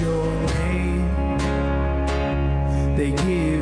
your name, they give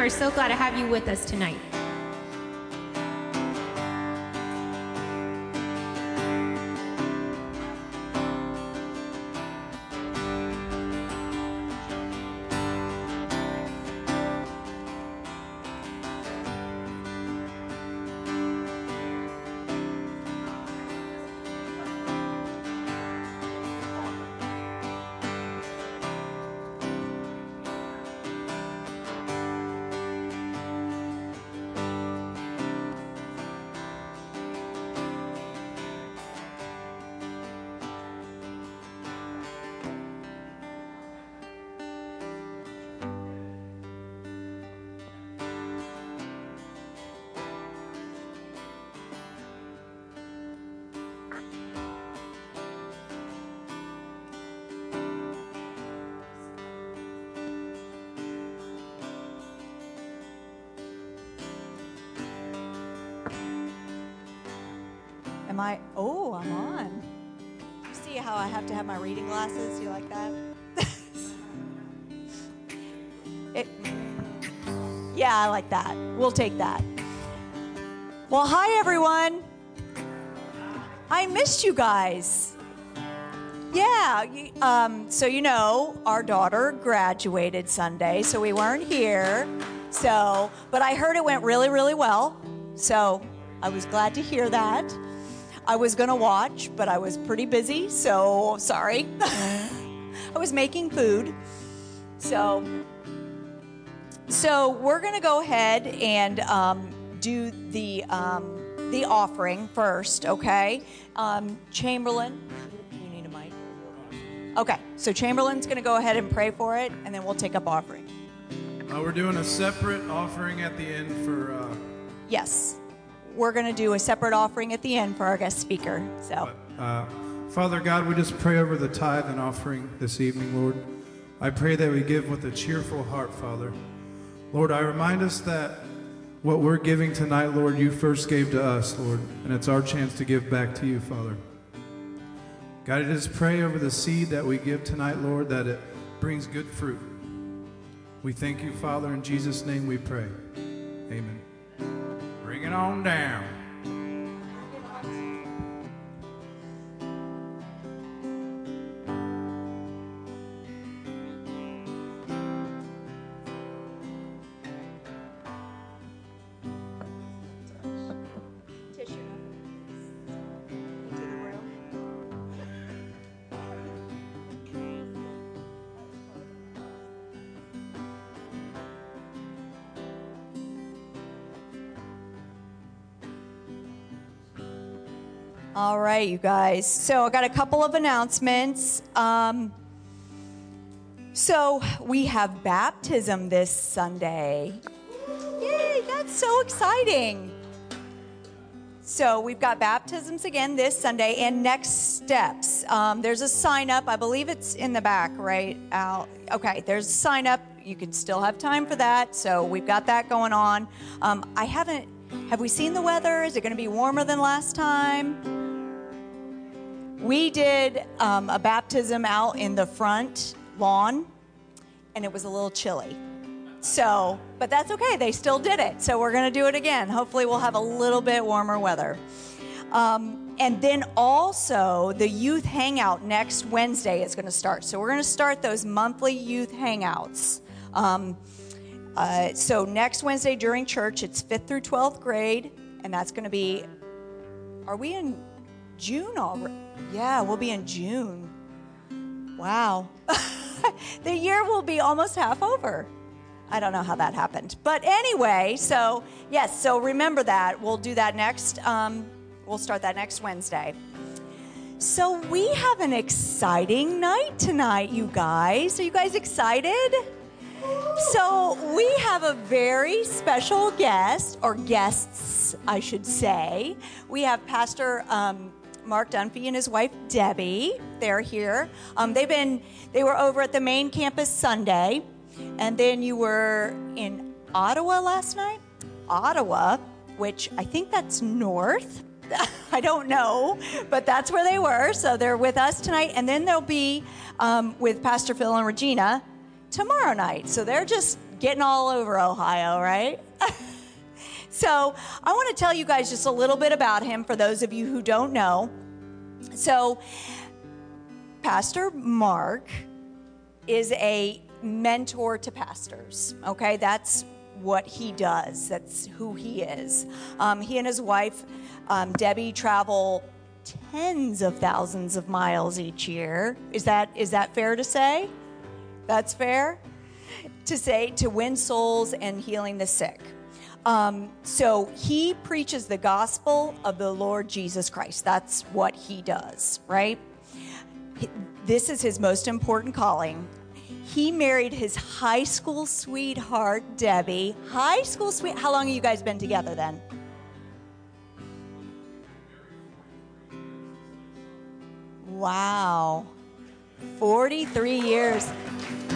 We're so glad to have you with us tonight. I? Oh, I'm on. You see how I have to have my reading glasses? You like that? it, Yeah, I like that. We'll take that. Well, hi, everyone. I missed you guys. Yeah, um, so you know, our daughter graduated Sunday, so we weren't here. So, but I heard it went really, really well. So I was glad to hear that. I was going to watch, but I was pretty busy, so sorry. I was making food. So, so we're going to go ahead and um, do the um, the offering first, okay? Um, Chamberlain, you need a mic. Okay, so Chamberlain's going to go ahead and pray for it, and then we'll take up offering. Uh, we're doing a separate offering at the end for. Uh, Yes, we're going to do a separate offering at the end for our guest speaker. So, uh, Father God, we just pray over the tithe and offering this evening, Lord. I pray that we give with a cheerful heart, Father. Lord, I remind us that what we're giving tonight, Lord, you first gave to us, Lord, and it's our chance to give back to you, Father. God, I just pray over the seed that we give tonight, Lord, that it brings good fruit. We thank you, Father. In Jesus' name we pray. Amen. It on down. Right, you guys. So, I got a couple of announcements. Um, so, we have baptism this Sunday. Yay, that's so exciting. So, we've got baptisms again this Sunday and next steps. Um, there's a sign up. I believe it's in the back, right? Al? Okay, there's a sign up. You can still have time for that. So, we've got that going on. Um, I haven't, have we seen the weather? Is it going to be warmer than last time? We did um, a baptism out in the front lawn, and it was a little chilly. So, but that's okay. They still did it. So we're going to do it again. Hopefully, we'll have a little bit warmer weather. Um, and then also, the youth hangout next Wednesday is going to start. So we're going to start those monthly youth hangouts. Um, uh, so next Wednesday during church, it's fifth through 12th grade, and that's going to be, are we in June already? Yeah, we'll be in June. Wow. the year will be almost half over. I don't know how that happened. But anyway, so yes, so remember that. We'll do that next, um, we'll start that next Wednesday. So we have an exciting night tonight, you guys. Are you guys excited? So we have a very special guest, or guests, I should say. We have Pastor um, Mark Dunphy and his wife Debbie. They're here. Um, they've been they were over at the main campus Sunday, and then you were in Ottawa last night. Ottawa, which I think that's north. I don't know, but that's where they were. So they're with us tonight, and then they'll be um, with Pastor Phil and Regina tomorrow night. So they're just getting all over Ohio, right? So, I want to tell you guys just a little bit about him for those of you who don't know. So, Pastor Mark is a mentor to pastors, okay? That's what he does, that's who he is. Um, he and his wife, um, Debbie, travel tens of thousands of miles each year. Is that, is that fair to say? That's fair to say to win souls and healing the sick. Um, so he preaches the gospel of the Lord Jesus Christ. That's what he does, right? This is his most important calling. He married his high school sweetheart, Debbie. High school sweet. How long have you guys been together then? Wow. 43 years.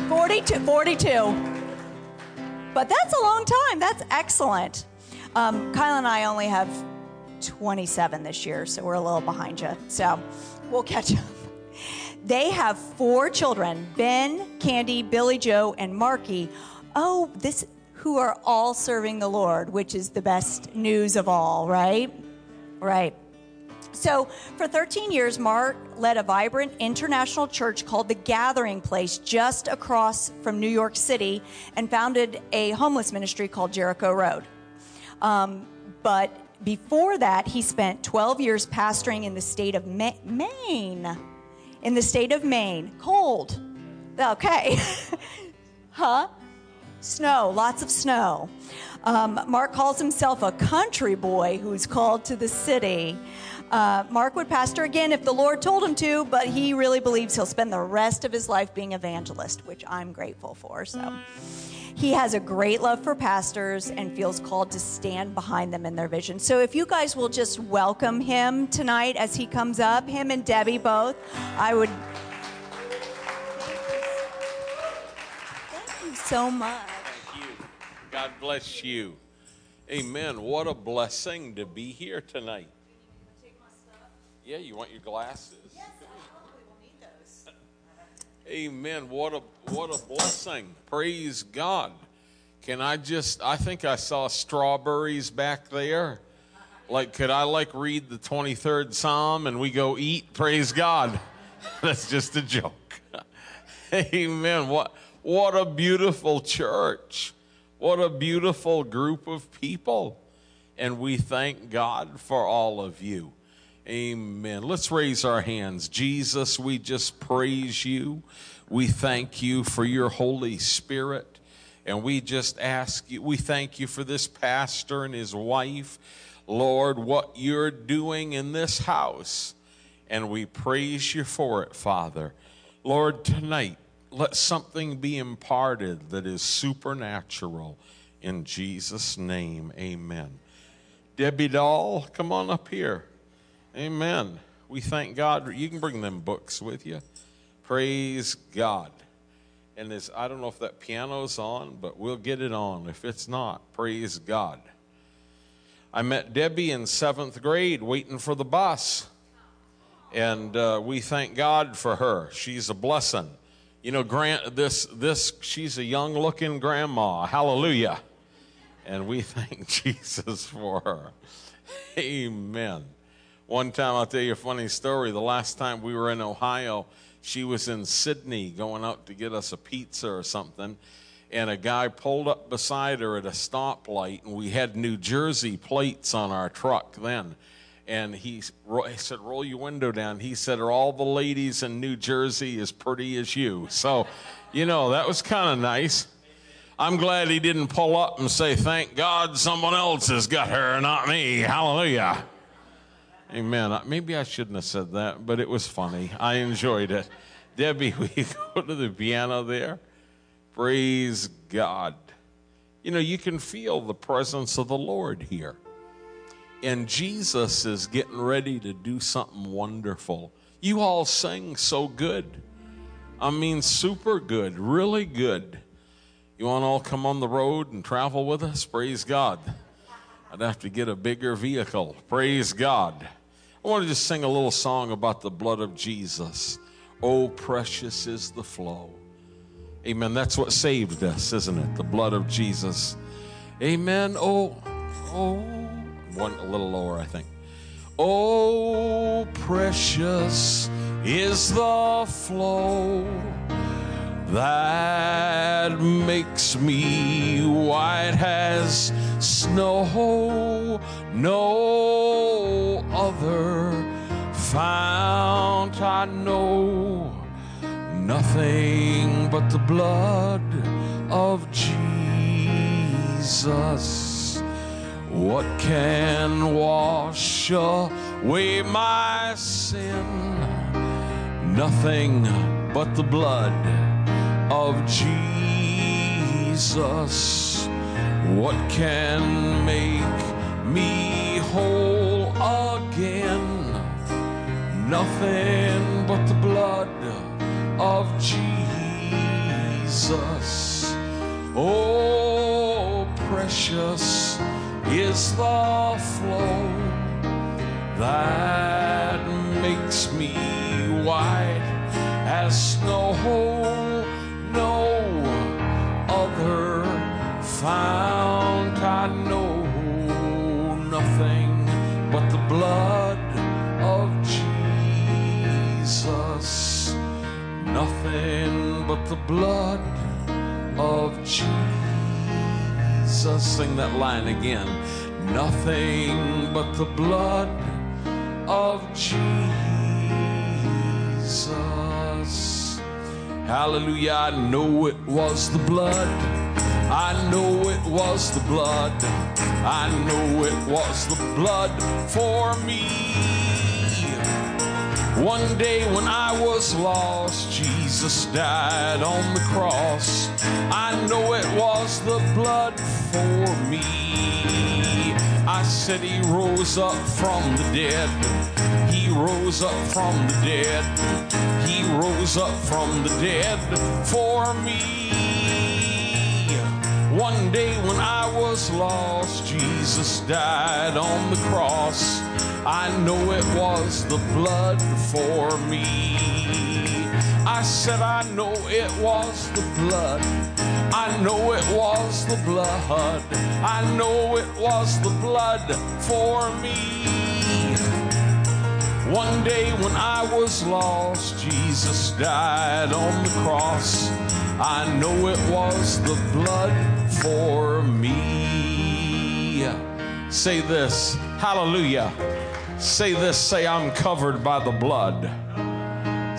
42. 42. But that's a long time. That's excellent. Um, Kyle and I only have 27 this year, so we're a little behind you. So we'll catch up. They have four children Ben, Candy, Billy Joe, and Marky. Oh, this. who are all serving the Lord, which is the best news of all, right? Right. So, for 13 years, Mark led a vibrant international church called The Gathering Place just across from New York City and founded a homeless ministry called Jericho Road. Um, but before that, he spent 12 years pastoring in the state of Ma- Maine. In the state of Maine. Cold. Okay. huh? Snow, lots of snow. Um, Mark calls himself a country boy who's called to the city. Uh, Mark would pastor again if the Lord told him to, but he really believes he'll spend the rest of his life being evangelist, which I'm grateful for. So he has a great love for pastors and feels called to stand behind them in their vision. So if you guys will just welcome him tonight as he comes up, him and Debbie both, I would. Thank you so much. Thank you. God bless you. Amen. What a blessing to be here tonight. Yeah, you want your glasses? Yes, I probably will need those. Amen. What a what a blessing. Praise God. Can I just I think I saw strawberries back there. Like could I like read the 23rd Psalm and we go eat? Praise God. That's just a joke. Amen. What what a beautiful church. What a beautiful group of people. And we thank God for all of you. Amen. Let's raise our hands. Jesus, we just praise you. We thank you for your Holy Spirit. And we just ask you, we thank you for this pastor and his wife. Lord, what you're doing in this house. And we praise you for it, Father. Lord, tonight, let something be imparted that is supernatural. In Jesus' name, amen. Debbie Doll, come on up here. Amen. We thank God. You can bring them books with you. Praise God. And this, I don't know if that piano's on, but we'll get it on. If it's not, praise God. I met Debbie in seventh grade waiting for the bus. And uh, we thank God for her. She's a blessing. You know, Grant, this, this, she's a young looking grandma. Hallelujah. And we thank Jesus for her. Amen. One time, I'll tell you a funny story. The last time we were in Ohio, she was in Sidney going out to get us a pizza or something. And a guy pulled up beside her at a stoplight, and we had New Jersey plates on our truck then. And he, said, Roll your window down. He said, Are all the ladies in New Jersey as pretty as you? So, you know, that was kind of nice. I'm glad he didn't pull up and say, Thank God someone else has got her, not me. Hallelujah. Amen. Maybe I shouldn't have said that, but it was funny. I enjoyed it. Debbie, we go to the piano there? Praise God. You know, you can feel the presence of the Lord here. And Jesus is getting ready to do something wonderful. You all sing so good. I mean, super good, really good. You want to all come on the road and travel with us? Praise God. I'd have to get a bigger vehicle. Praise God. I want to just sing a little song about the blood of Jesus. Oh, precious is the flow. Amen. That's what saved us, isn't it? The blood of Jesus. Amen. Oh, oh, one a little lower, I think. Oh, precious is the flow that makes me white as snow. No other fount I know. Nothing but the blood of Jesus. What can wash away my sin? Nothing but the blood of Jesus. What can make me whole Nothing but the blood of Jesus. Oh, precious is the flow that makes me white as snow. No other fine. the blood of Jesus. Sing that line again. Nothing but the blood of Jesus. Hallelujah. I know it was the blood. I know it was the blood. I know it was the blood for me. One day when I was lost, Jesus died on the cross. I know it was the blood for me. I said he rose up from the dead. He rose up from the dead. He rose up from the dead for me. One day when I was lost, Jesus died on the cross. I know it was the blood for me. I said, I know it was the blood. I know it was the blood. I know it was the blood for me. One day when I was lost, Jesus died on the cross. I know it was the blood for me. Say this, hallelujah. Say this, say, I'm covered by the blood.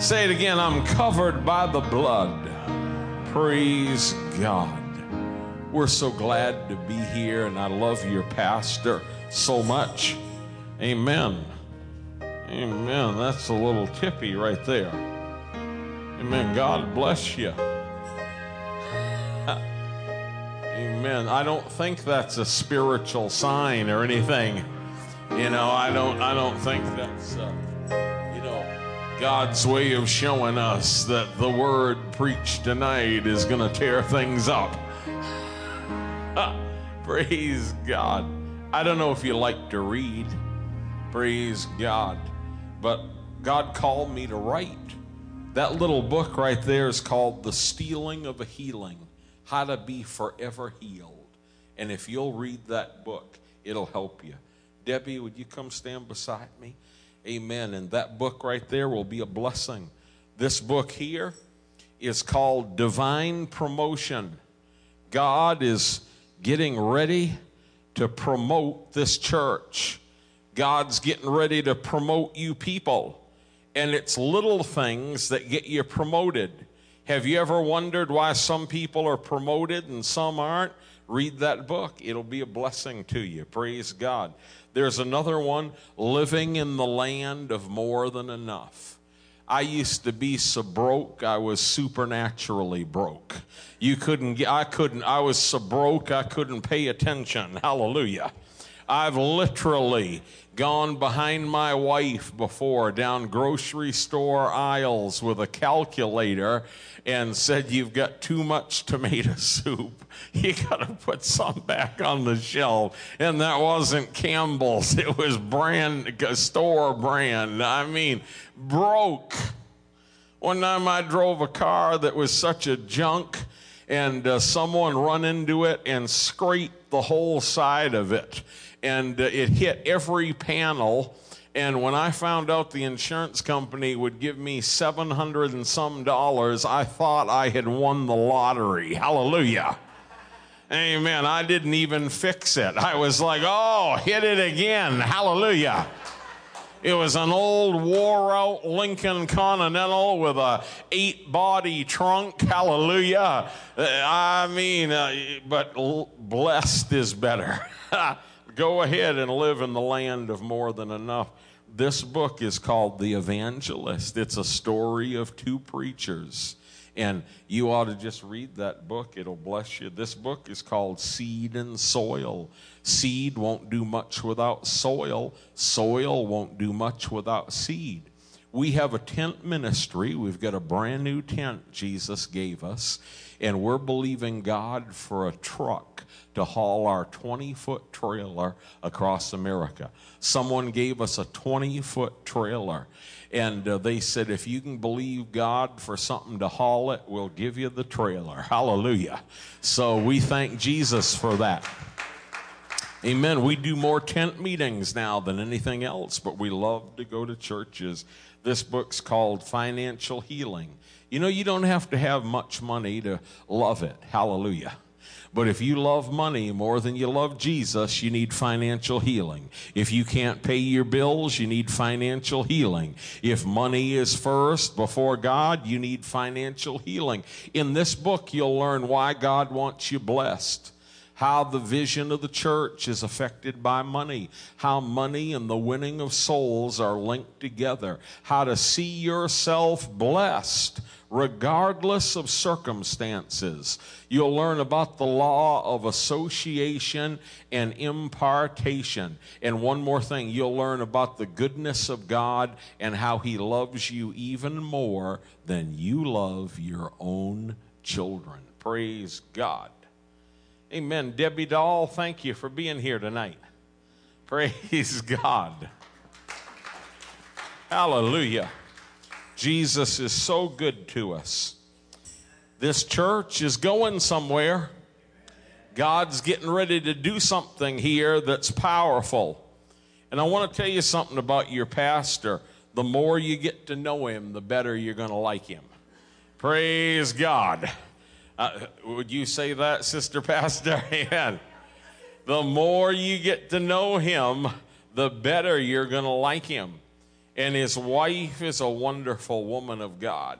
Say it again, I'm covered by the blood. Praise God. We're so glad to be here, and I love your pastor so much. Amen. Amen. That's a little tippy right there. Amen. God bless you. Amen. I don't think that's a spiritual sign or anything. You know, I don't. I don't think that's. Uh, you know, God's way of showing us that the word preached tonight is going to tear things up. Praise God. I don't know if you like to read. Praise God. But God called me to write. That little book right there is called The Stealing of a Healing How to Be Forever Healed. And if you'll read that book, it'll help you. Debbie, would you come stand beside me? Amen. And that book right there will be a blessing. This book here is called Divine Promotion. God is getting ready to promote this church. God's getting ready to promote you people. And it's little things that get you promoted. Have you ever wondered why some people are promoted and some aren't? Read that book. It'll be a blessing to you. Praise God. There's another one, Living in the Land of More Than Enough. I used to be so broke, I was supernaturally broke. You couldn't get, I couldn't, I was so broke, I couldn't pay attention. Hallelujah. I've literally gone behind my wife before down grocery store aisles with a calculator and said, You've got too much tomato soup. You got to put some back on the shelf. And that wasn't Campbell's, it was brand, store brand. I mean, broke. One time I drove a car that was such a junk, and uh, someone run into it and scraped the whole side of it and uh, it hit every panel. And when I found out the insurance company would give me 700 and some dollars, I thought I had won the lottery. Hallelujah. Amen. I didn't even fix it. I was like, oh, hit it again. Hallelujah. It was an old wore out Lincoln Continental with a eight body trunk. Hallelujah. Uh, I mean, uh, but blessed is better. go ahead and live in the land of more than enough. This book is called The Evangelist. It's a story of two preachers. And you ought to just read that book. It'll bless you. This book is called Seed and Soil. Seed won't do much without soil, soil won't do much without seed. We have a tent ministry. We've got a brand new tent Jesus gave us, and we're believing God for a truck to haul our 20 foot trailer across America. Someone gave us a 20 foot trailer, and uh, they said, if you can believe God for something to haul it, we'll give you the trailer. Hallelujah. So we thank Jesus for that. Amen. We do more tent meetings now than anything else, but we love to go to churches This book's called Financial Healing. You know, you don't have to have much money to love it. Hallelujah. But if you love money more than you love Jesus, you need financial healing. If you can't pay your bills, you need financial healing. If money is first before God, you need financial healing. In this book, you'll learn why God wants you blessed how the vision of the church is affected by money, how money and the winning of souls are linked together, how to see yourself blessed regardless of circumstances. You'll learn about the law of association and impartation. And one more thing, you'll learn about the goodness of God and how He loves you even more than you love your own children. Praise God. Amen. Debbie Dahl, thank you for being here tonight. Praise God. Hallelujah. Jesus is so good to us. This church is going somewhere. God's getting ready to do something here that's powerful. And I want to tell you something about your pastor. The more you get to know him, the better you're going to like him. Praise God. Uh, would you say that, Sister Pastor? Amen. The more you get to know him, the better you're going to like him. And his wife is a wonderful woman of God.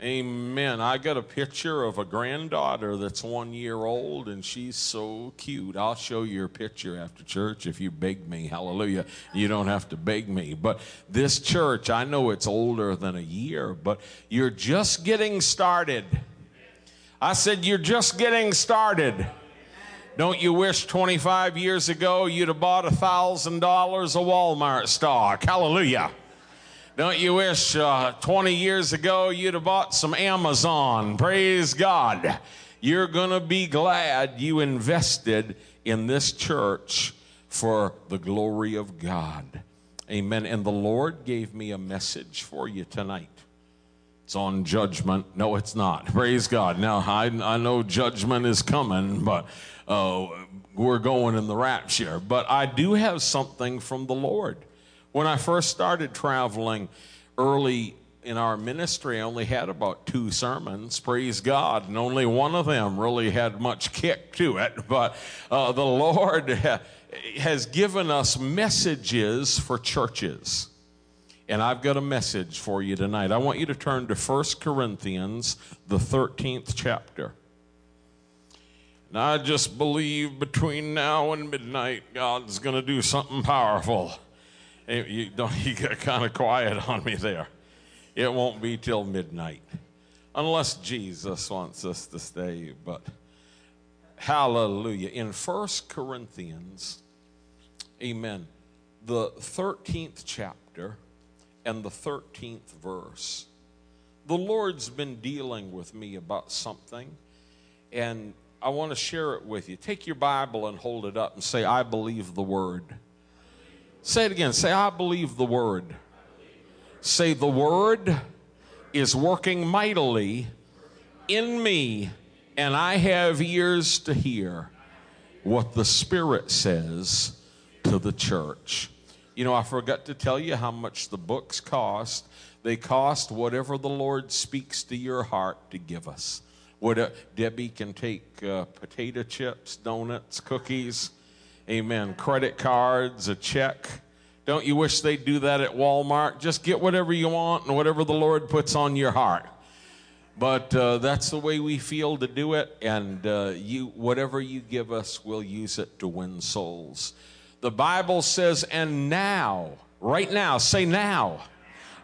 Amen. I got a picture of a granddaughter that's one year old, and she's so cute. I'll show you her picture after church if you beg me. Hallelujah. You don't have to beg me. But this church, I know it's older than a year, but you're just getting started. I said, You're just getting started. Don't you wish 25 years ago you'd have bought $1,000 of Walmart stock? Hallelujah. Don't you wish uh, 20 years ago you'd have bought some Amazon? Praise God. You're going to be glad you invested in this church for the glory of God. Amen. And the Lord gave me a message for you tonight. It's on judgment. No, it's not. Praise God. Now, I, I know judgment is coming, but uh, we're going in the rapture. But I do have something from the Lord. When I first started traveling early in our ministry, I only had about two sermons, praise God, and only one of them really had much kick to it. But uh, the Lord ha- has given us messages for churches. And I've got a message for you tonight. I want you to turn to 1 Corinthians, the 13th chapter. And I just believe between now and midnight, God's going to do something powerful. Eh, you, don't, you got kind of quiet on me there. It won't be till midnight, unless Jesus wants us to stay. But hallelujah. In 1 Corinthians, amen, the 13th chapter and the 13th verse, the Lord's been dealing with me about something, and I want to share it with you. Take your Bible and hold it up and say, I believe the word. Say it again. Say, I believe the word. Say, the word is working mightily in me, and I have ears to hear what the Spirit says to the church. You know, I forgot to tell you how much the books cost. They cost whatever the Lord speaks to your heart to give us. What uh, Debbie can take uh, potato chips, donuts, cookies, amen, credit cards, a check. Don't you wish they'd do that at Walmart? Just get whatever you want and whatever the Lord puts on your heart. But uh, that's the way we feel to do it, and uh, you, whatever you give us, we'll use it to win souls. The Bible says, and now, right now, say now.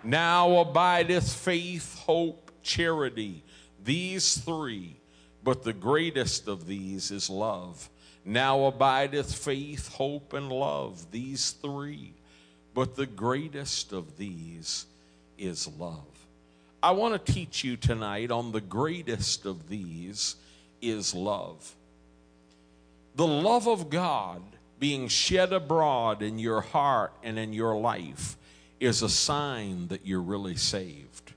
Now abideth faith, hope, charity. These three, but the greatest of these is love. Now abideth faith, hope, and love. These three, but the greatest of these is love. I want to teach you tonight on the greatest of these is love. The love of God being shed abroad in your heart and in your life is a sign that you're really saved.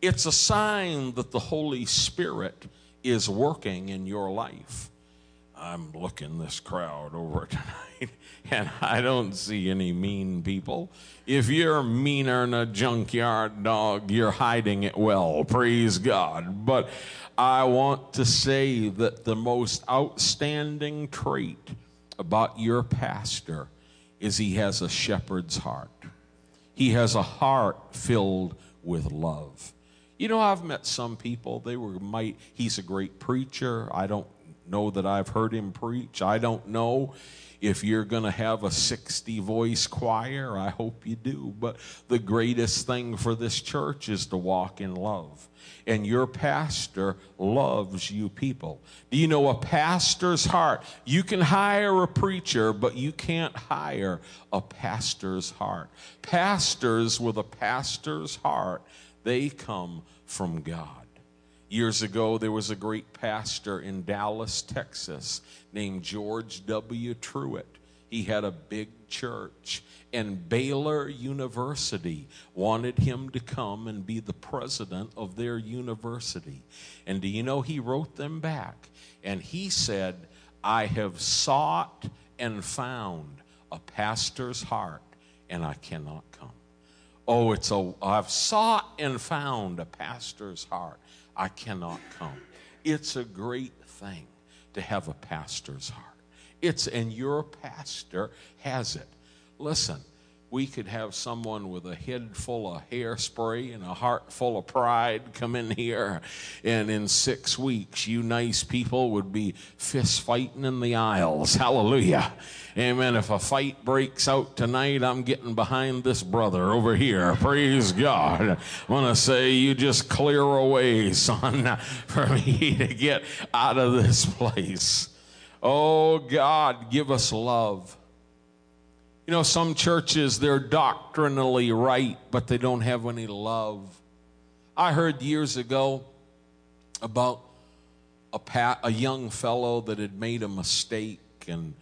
It's a sign that the Holy Spirit is working in your life. I'm looking this crowd over tonight, and I don't see any mean people. If you're meaner than a junkyard dog, you're hiding it well. Praise God. But I want to say that the most outstanding trait about your pastor is he has a shepherd's heart. He has a heart filled with love. You know, I've met some people, they were might he's a great preacher. I don't know that I've heard him preach. I don't know if you're going to have a 60 voice choir. I hope you do. But the greatest thing for this church is to walk in love. And your pastor loves you people. Do you know a pastor's heart? You can hire a preacher, but you can't hire a pastor's heart. Pastors with a pastor's heart, they come from God. Years ago, there was a great pastor in Dallas, Texas, named George W. Truett. He had a big church, and Baylor University wanted him to come and be the president of their university. And do you know he wrote them back? And he said, I have sought and found a pastor's heart, and I cannot come. Oh, it's a, I've sought and found a pastor's heart. I cannot come. It's a great thing to have a pastor's heart. It's, and your pastor has it. Listen, we could have someone with a head full of hairspray and a heart full of pride come in here, and in six weeks, you nice people would be fist fighting in the aisles. Hallelujah. Amen. If a fight breaks out tonight, I'm getting behind this brother over here. Praise God. I want to say, you just clear away, son, for me to get out of this place. Oh, God, give us love. You know, some churches, they're doctrinally right, but they don't have any love. I heard years ago about a, a young fellow that had made a mistake and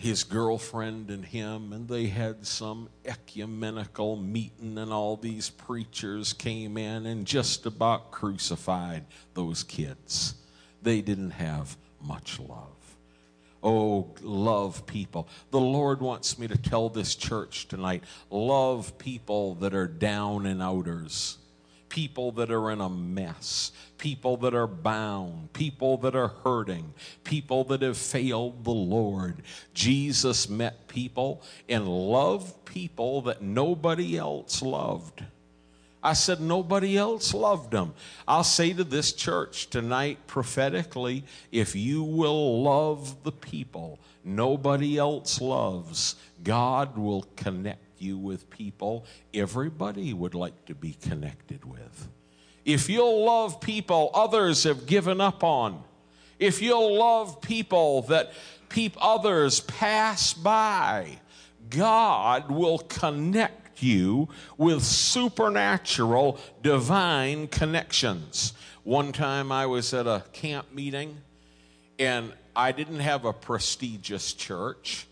his girlfriend and him, and they had some ecumenical meeting, and all these preachers came in and just about crucified those kids. They didn't have much love. Oh, love people. The Lord wants me to tell this church tonight love people that are down and outers, people that are in a mess, people that are bound, people that are hurting, people that have failed the Lord. Jesus met people and loved people that nobody else loved. I said nobody else loved them. I'll say to this church tonight prophetically if you will love the people nobody else loves, God will connect you with people everybody would like to be connected with. If you'll love people others have given up on, if you'll love people that peop- others pass by, God will connect you with supernatural, divine connections. One time I was at a camp meeting and I didn't have a prestigious church.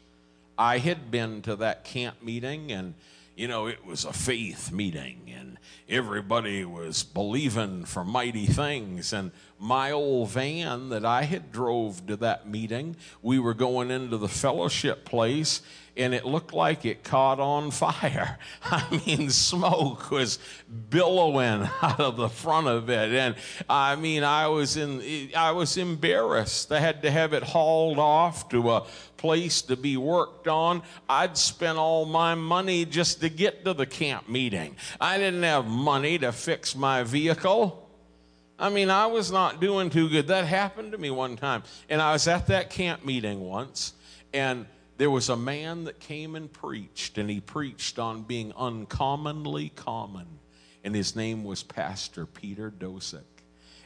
I had been to that camp meeting and you know, it was a faith meeting everybody was believing for mighty things. And my old van that I had drove to that meeting, we were going into the fellowship place and it looked like it caught on fire. I mean, smoke was billowing out of the front of it. And I mean, I was in, I was embarrassed. I had to have it hauled off to a place to be worked on. I'd spent all my money just to get to the camp meeting. I didn't have money to fix my vehicle. I mean, I was not doing too good. That happened to me one time. And I was at that camp meeting once, and there was a man that came and preached, and he preached on being uncommonly common. And his name was Pastor Peter Dosick.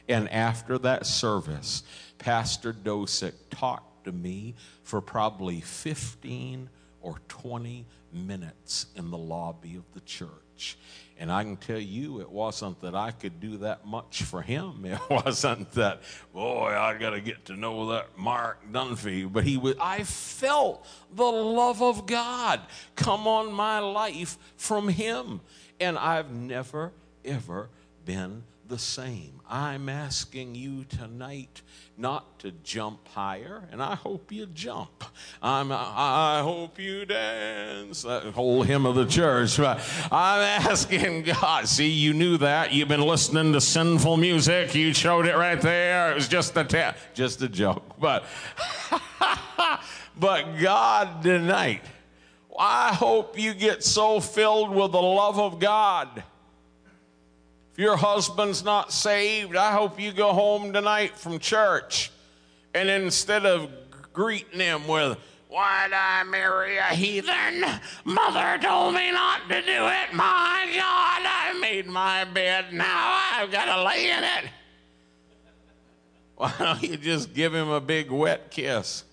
And after that service, Pastor Dosick talked to me for probably 15 or 20 minutes in the lobby of the church. And I can tell you, it wasn't that I could do that much for him. It wasn't that, boy, I got to get to know that Mark Dunphy. But he was, I felt the love of God come on my life from him. And I've never, ever been the same. I'm asking you tonight not to jump higher, and I hope you jump. I'm, I hope you dance. That whole hymn of the church. I'm asking God. See, you knew that. You've been listening to sinful music. You showed it right there. It was just a ta- just a joke. But but God tonight. I hope you get so filled with the love of God. If your husband's not saved, I hope you go home tonight from church and instead of greeting him with, Why'd I marry a heathen? Mother told me not to do it. My God, I made my bed. Now I've got to lay in it. Why don't you just give him a big wet kiss?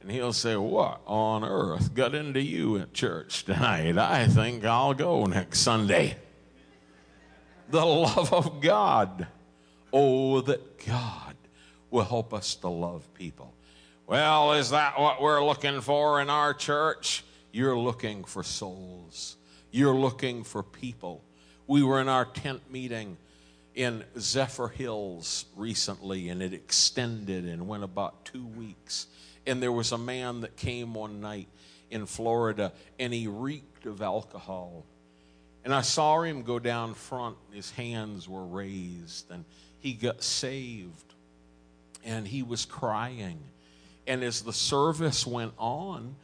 And he'll say, What on earth got into you at church tonight? I think I'll go next Sunday. The love of God. Oh, that God will help us to love people. Well, is that what we're looking for in our church? You're looking for souls, you're looking for people. We were in our tent meeting in Zephyrhills recently, and it extended and went about two weeks. And there was a man that came one night in Florida, and he reeked of alcohol. And I saw him go down front, his hands were raised, and he got saved. And he was crying. And as the service went on,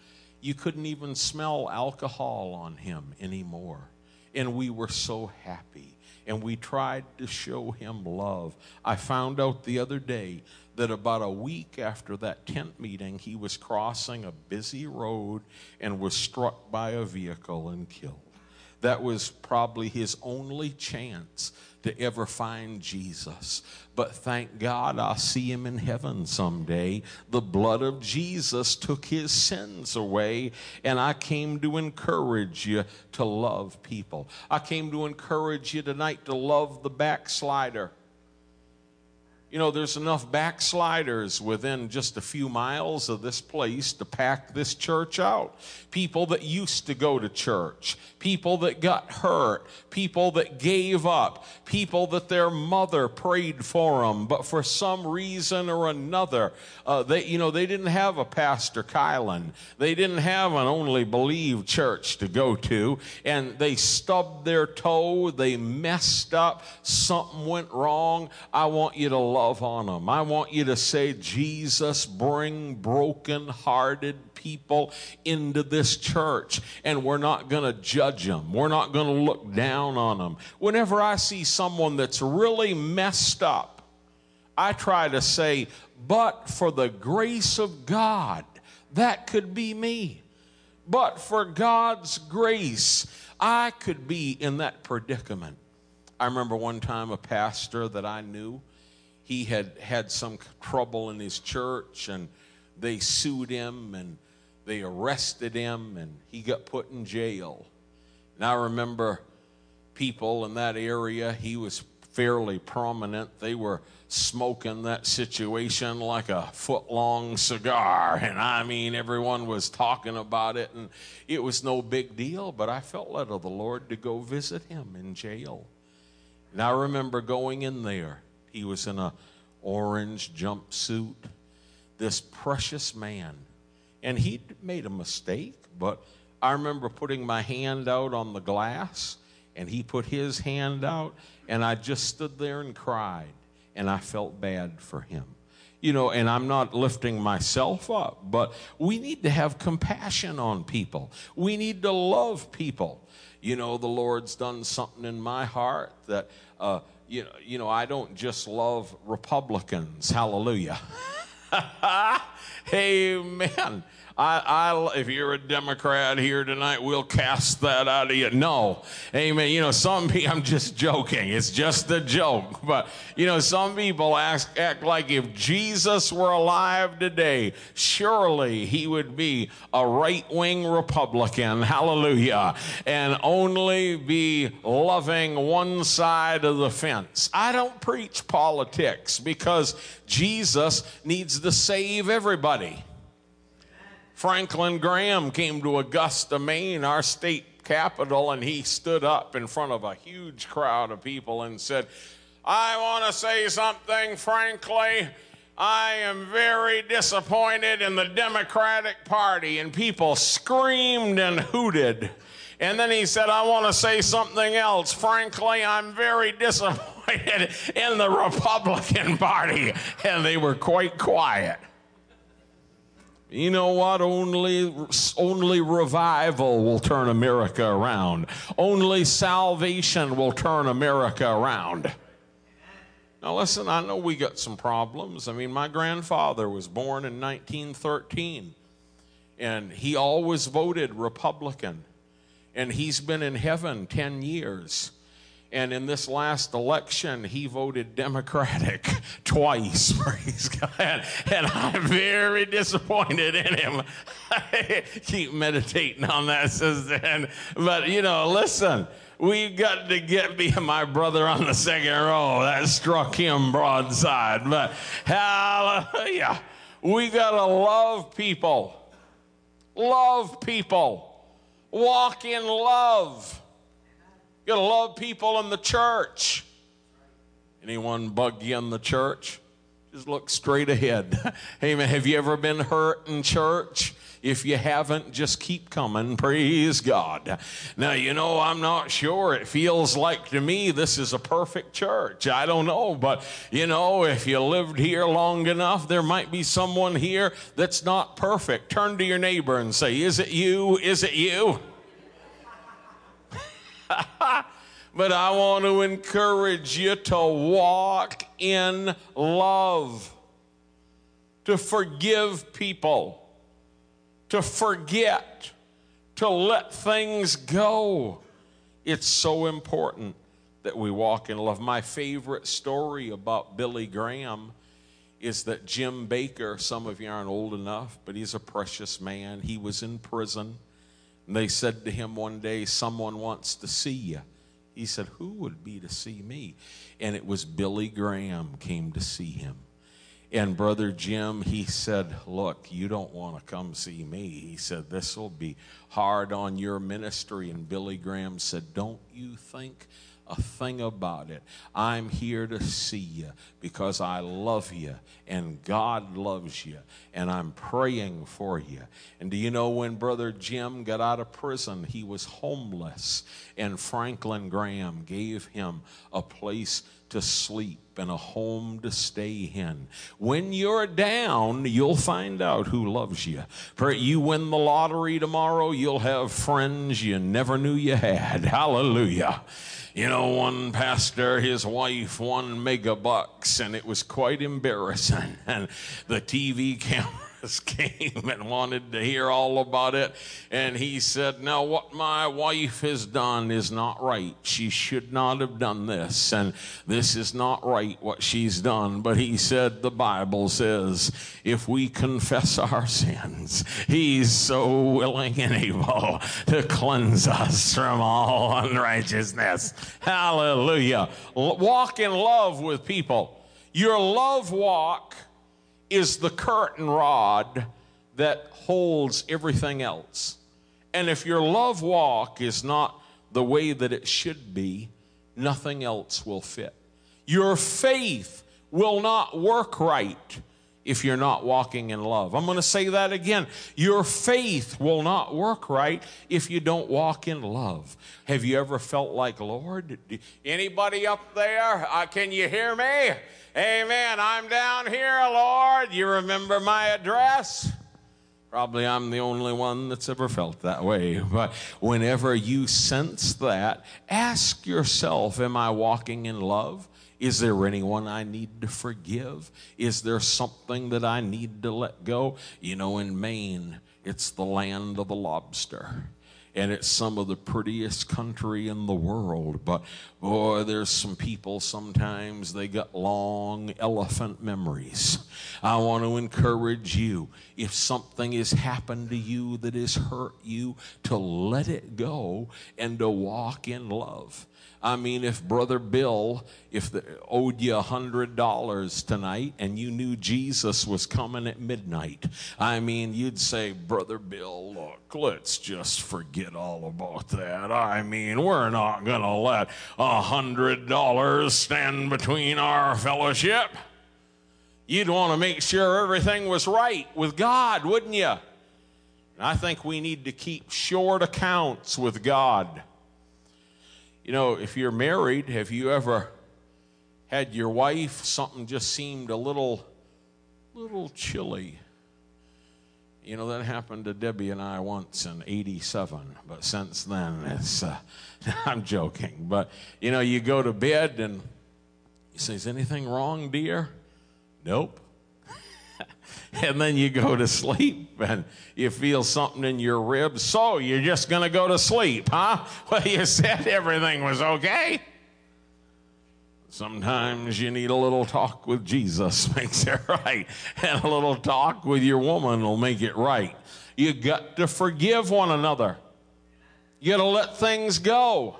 you couldn't even smell alcohol on him anymore. And we were so happy. And we tried to show him love. I found out the other day that about a week after that tent meeting, he was crossing a busy road and was struck by a vehicle and killed. That was probably his only chance to ever find Jesus. But thank God I'll see him in heaven someday. The blood of Jesus took his sins away, and I came to encourage you to love people. I came to encourage you tonight to love the backslider. You know, there's enough backsliders within just a few miles of this place to pack this church out. People that used to go to church, people that got hurt, people that gave up, people that their mother prayed for them, but for some reason or another, uh, they, you know, they didn't have a Pastor Kylan. They didn't have an only believe church to go to, and they stubbed their toe, they messed up, something went wrong. I want you to love on them. I want you to say, Jesus, bring broken hearted people into this church, and we're not going to judge them. We're not going to look down on them. Whenever I see someone that's really messed up, I try to say, but for the grace of God, that could be me. But for God's grace, I could be in that predicament. I remember one time a pastor that I knew, he had had some trouble in his church and they sued him and they arrested him and he got put in jail. And I remember people in that area, he was fairly prominent. They were smoking that situation like a foot long cigar. And I mean, everyone was talking about it, and it was no big deal. But I felt led of the Lord to go visit him in jail. And I remember going in there. He was in a orange jumpsuit, this precious man. And he made a mistake, but I remember putting my hand out on the glass, and he put his hand out, and I just stood there and cried, and I felt bad for him. You know, and I'm not lifting myself up, but we need to have compassion on people. We need to love people. You know, the Lord's done something in my heart that, uh, you, know, you know, I don't just love Republicans. Hallelujah. Amen. I, I, if you're a Democrat here tonight, we'll cast that out of you. No, amen. You know, some people, I'm just joking. It's just a joke. But, you know, some people ask, act like if Jesus were alive today, surely he would be a right wing Republican. Hallelujah. And only be loving one side of the fence. I don't preach politics because Jesus needs to save everybody. Franklin Graham came to Augusta, Maine, our state capital, and he stood up in front of a huge crowd of people and said, I want to say something frankly. I am very disappointed in the Democratic Party, and people screamed and hooted. And then he said, I want to say something else. Frankly, I'm very disappointed in the Republican Party. And they were quite quiet. You know what? Only, only revival will turn America around. Only salvation will turn America around. Now, listen, I know we got some problems. I mean, my grandfather was born in 1913, and he always voted Republican, and he's been in heaven 10 years. And in this last election, he voted Democratic twice. Praise God. And I'm very disappointed in him. I Keep meditating on that since then. But, you know, listen, we've got to get me and my brother on the second row. That struck him broadside. But hallelujah. We got to love people. Love people. Walk in love. You gotta love people in the church. Anyone bug you in the church? Just look straight ahead. Amen. Have you ever been hurt in church? If you haven't, just keep coming. Praise God. Now, you know, I'm not sure. It feels like to me this is a perfect church. I don't know. But, you know, if you lived here long enough, there might be someone here that's not perfect. Turn to your neighbor and say, Is it you? Is it you? But I want to encourage you to walk in love, to forgive people, to forget, to let things go. It's so important that we walk in love. My favorite story about Billy Graham is that Jim Bakker, some of you aren't old enough, but he's a precious man. He was in prison. And they said to him one day, Someone wants to see you. He said, Who would be to see me? And it was Billy Graham came to see him. And Brother Jim, he said, Look, you don't want to come see me. He said, This will be hard on your ministry. And Billy Graham said, Don't you think a thing about it. I'm here to see you because I love you and God loves you and I'm praying for you. And do you know when Brother Jim got out of prison, he was homeless and Franklin Graham gave him a place to sleep and a home to stay in. When you're down, you'll find out who loves you. For you win the lottery tomorrow, you'll have friends you never knew you had. Hallelujah. You know, one pastor, his wife won mega bucks, and it was quite embarrassing. And the TV came and wanted to hear all about it. And he said, Now, what my wife has done is not right. She should not have done this. And this is not right what she's done. But he said, The Bible says, if we confess our sins, he's so willing and able to cleanse us from all unrighteousness. Hallelujah. Walk in love with people. Your love walk is the curtain rod that holds everything else. And if your love walk is not the way that it should be, nothing else will fit. Your faith will not work right if you're not walking in love. I'm going to say that again. Your faith will not work right if you don't walk in love. Have you ever felt like, Lord, anybody up there? Uh, can you hear me? Amen. I'm down here, Lord. You remember my address? Probably I'm the only one that's ever felt that way. But whenever you sense that, ask yourself Am I walking in love? Is there anyone I need to forgive? Is there something that I need to let go? You know, in Maine, it's the land of the lobster. And it's some of the prettiest country in the world. But boy, there's some people sometimes, they got long elephant memories. I want to encourage you if something has happened to you that has hurt you, to let it go and to walk in love. I mean, if Brother Bill, if the, owed you a hundred dollars tonight and you knew Jesus was coming at midnight, I mean, you'd say, Brother Bill, look, let's just forget all about that. I mean, we're not gonna let a hundred dollars stand between our fellowship. You'd want to make sure everything was right with God, wouldn't you? And I think we need to keep short accounts with God. You know, if you're married, have you ever had your wife something just seemed a little little chilly? You know, that happened to Debbie and I once in 87, but since then it's uh, I'm joking, but you know, you go to bed and you say, "Is anything wrong, dear?" Nope. and then you go to sleep and you feel something in your ribs. So you're just going to go to sleep, huh? Well, you said everything was okay. Sometimes you need a little talk with Jesus, makes it right. And a little talk with your woman will make it right. You got to forgive one another. You got to let things go.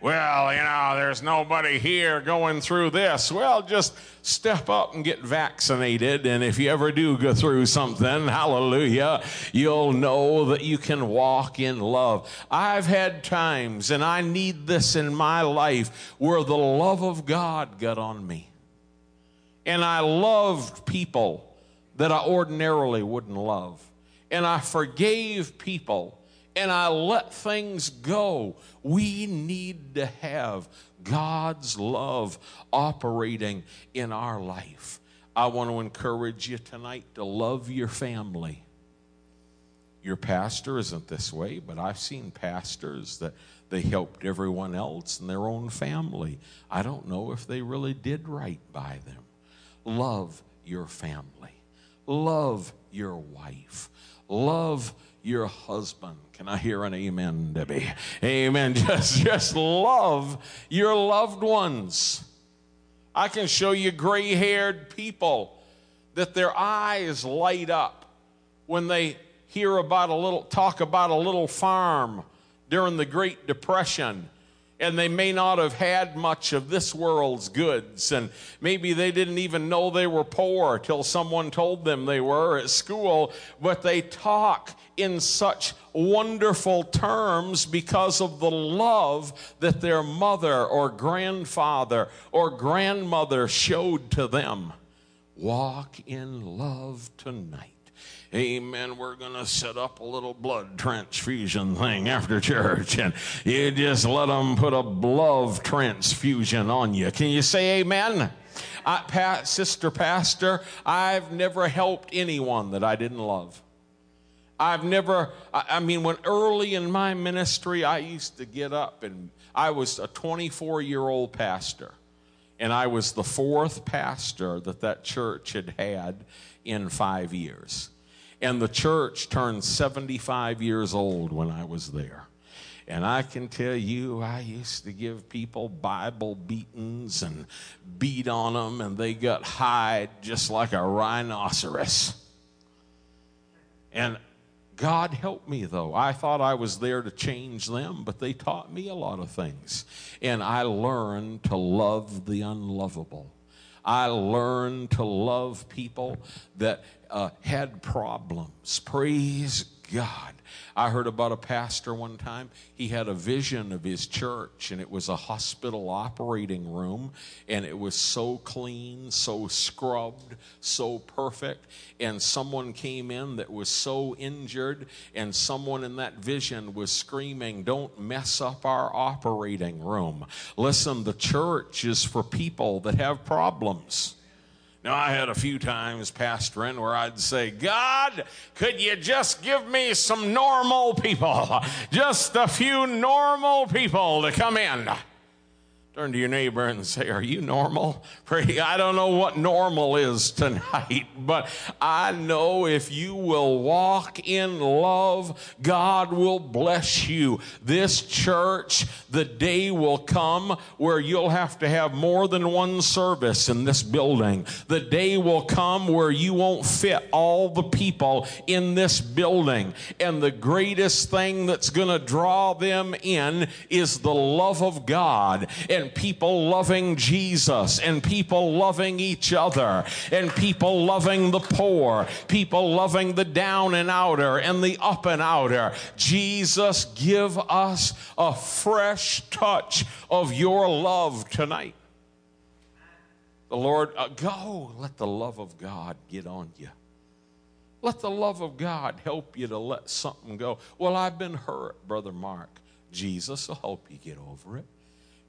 Well, you know, there's nobody here going through this. Well, just step up and get vaccinated. And if you ever do go through something, hallelujah, you'll know that you can walk in love. I've had times, and I need this in my life, where the love of God got on me. And I loved people that I ordinarily wouldn't love. And I forgave people and I let things go. We need to have God's love operating in our life. I want to encourage you tonight to love your family. Your pastor isn't this way, but I've seen pastors that they helped everyone else in their own family. I don't know if they really did right by them. Love your family. Love your wife. Love your husband. Can I hear an amen, Debbie? Amen. Just, just love your loved ones. I can show you gray haired people that their eyes light up when they hear about a little, talk about a little farm during the Great Depression and they may not have had much of this world's goods, and maybe they didn't even know they were poor till someone told them they were at school, but they talk in such wonderful terms because of the love that their mother or grandfather or grandmother showed to them. Walk in love tonight. Amen. We're going to set up a little blood transfusion thing after church, and you just let them put a love transfusion on you. Can you say amen? I, pa- Sister Pastor, I've never helped anyone that I didn't love. I've never, I, I mean, when early in my ministry, I used to get up and I was a 24 year old pastor, and I was the fourth pastor that that church had had in five years. And the church turned 75 years old when I was there. And I can tell you, I used to give people Bible beatings and beat on them, and they got hide just like a rhinoceros. And God helped me, though. I thought I was there to change them, but they taught me a lot of things. And I learned to love the unlovable. I learned to love people that uh, had problems. Praise God. I heard about a pastor one time. He had a vision of his church, and it was a hospital operating room, and it was so clean, so scrubbed, so perfect. And someone came in that was so injured, and someone in that vision was screaming, Don't mess up our operating room. Listen, the church is for people that have problems. Now, I had a few times pastoring where I'd say, God, could you just give me some normal people? Just a few normal people to come in Turn to your neighbor and say, Are you normal? Pray. I don't know what normal is tonight, but I know if you will walk in love, God will bless you. This church, the day will come where you'll have to have more than one service in this building. The day will come where you won't fit all the people in this building. And the greatest thing that's going to draw them in is the love of God. And people loving Jesus and people loving each other and people loving the poor, people loving the down and outer and the up and outer. Jesus, give us a fresh touch of your love tonight. The Lord, uh, go, let the love of God get on you. Let the love of God help you to let something go. Well, I've been hurt, Brother Mark. Jesus will help you get over it.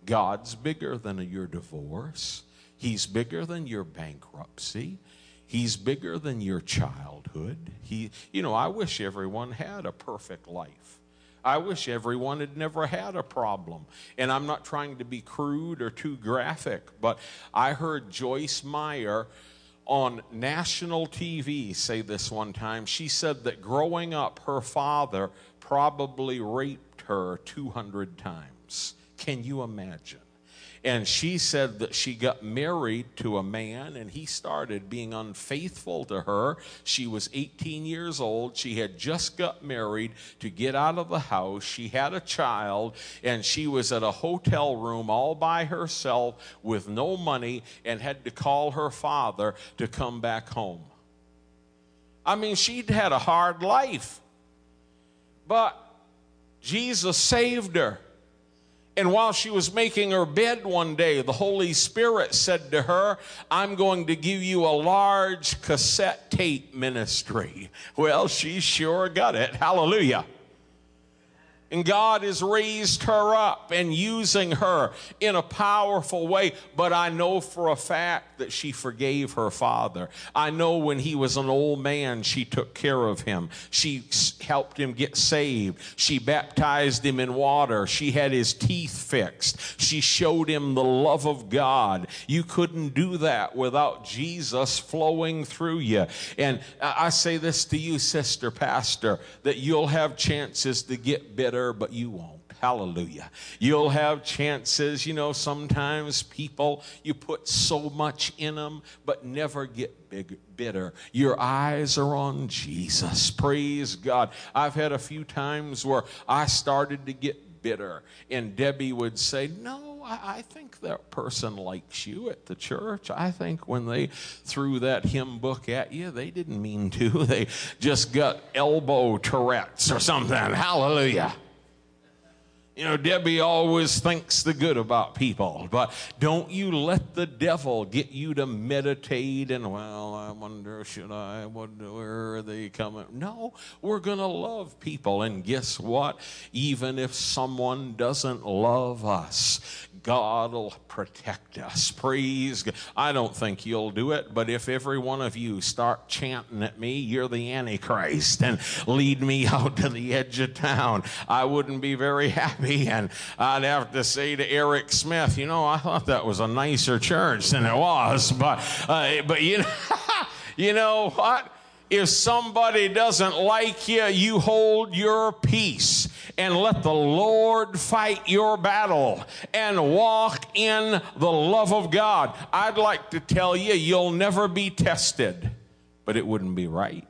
God's bigger than your divorce. He's bigger than your bankruptcy. He's bigger than your childhood. He, you know, I wish everyone had a perfect life. I wish everyone had never had a problem. And I'm not trying to be crude or too graphic, but I heard Joyce Meyer on national TV say this one time. She said that growing up, her father probably raped her 200 times. Can you imagine? And she said that she got married to a man and he started being unfaithful to her. She was 18 years old. She had just got married to get out of the house. She had a child and she was at a hotel room all by herself with no money and had to call her father to come back home. I mean, she'd had a hard life, but Jesus saved her. And while she was making her bed one day, the Holy Spirit said to her, I'm going to give you a large cassette tape ministry. Well, she sure got it. Hallelujah. And God has raised her up and using her in a powerful way. But I know for a fact that she forgave her father. I know when he was an old man, she took care of him. She helped him get saved. She baptized him in water. She had his teeth fixed. She showed him the love of God. You couldn't do that without Jesus flowing through you. And I say this to you, sister pastor, that you'll have chances to get bitter, but you won't. Hallelujah. You'll have chances, you know, sometimes people, you put so much in them, but never get big, bitter. Your eyes are on Jesus. Praise God. I've had a few times where I started to get bitter, and Debbie would say, No, I, I think that person likes you at the church. I think when they threw that hymn book at you, they didn't mean to. They just got elbow Tourette's or something. Hallelujah. You know, Debbie always thinks the good about people, but don't you let the devil get you to meditate and, well, I wonder, should I, wonder, where are they coming? No, we're going to love people. And guess what? Even if someone doesn't love us, God will protect us. Praise God. I don't think you'll do it, but if every one of you start chanting at me, you're the Antichrist, and lead me out to the edge of town, I wouldn't be very happy. And I'd have to say to Eric Smith, you know, I thought that was a nicer church than it was, but, uh, but you know, you know what? If somebody doesn't like you, you hold your peace and let the Lord fight your battle and walk in the love of God. I'd like to tell you, you'll never be tested, but it wouldn't be right.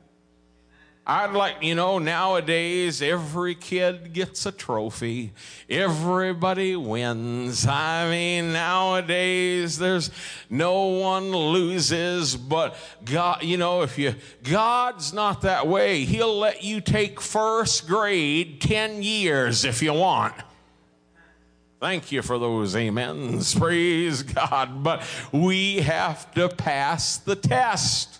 I'd like, you know, nowadays every kid gets a trophy. Everybody wins. I mean, nowadays there's no one loses, but God, you know, if you, God's not that way. He'll let you take first grade 10 years if you want. Thank you for those amens. Praise God. But we have to pass the test.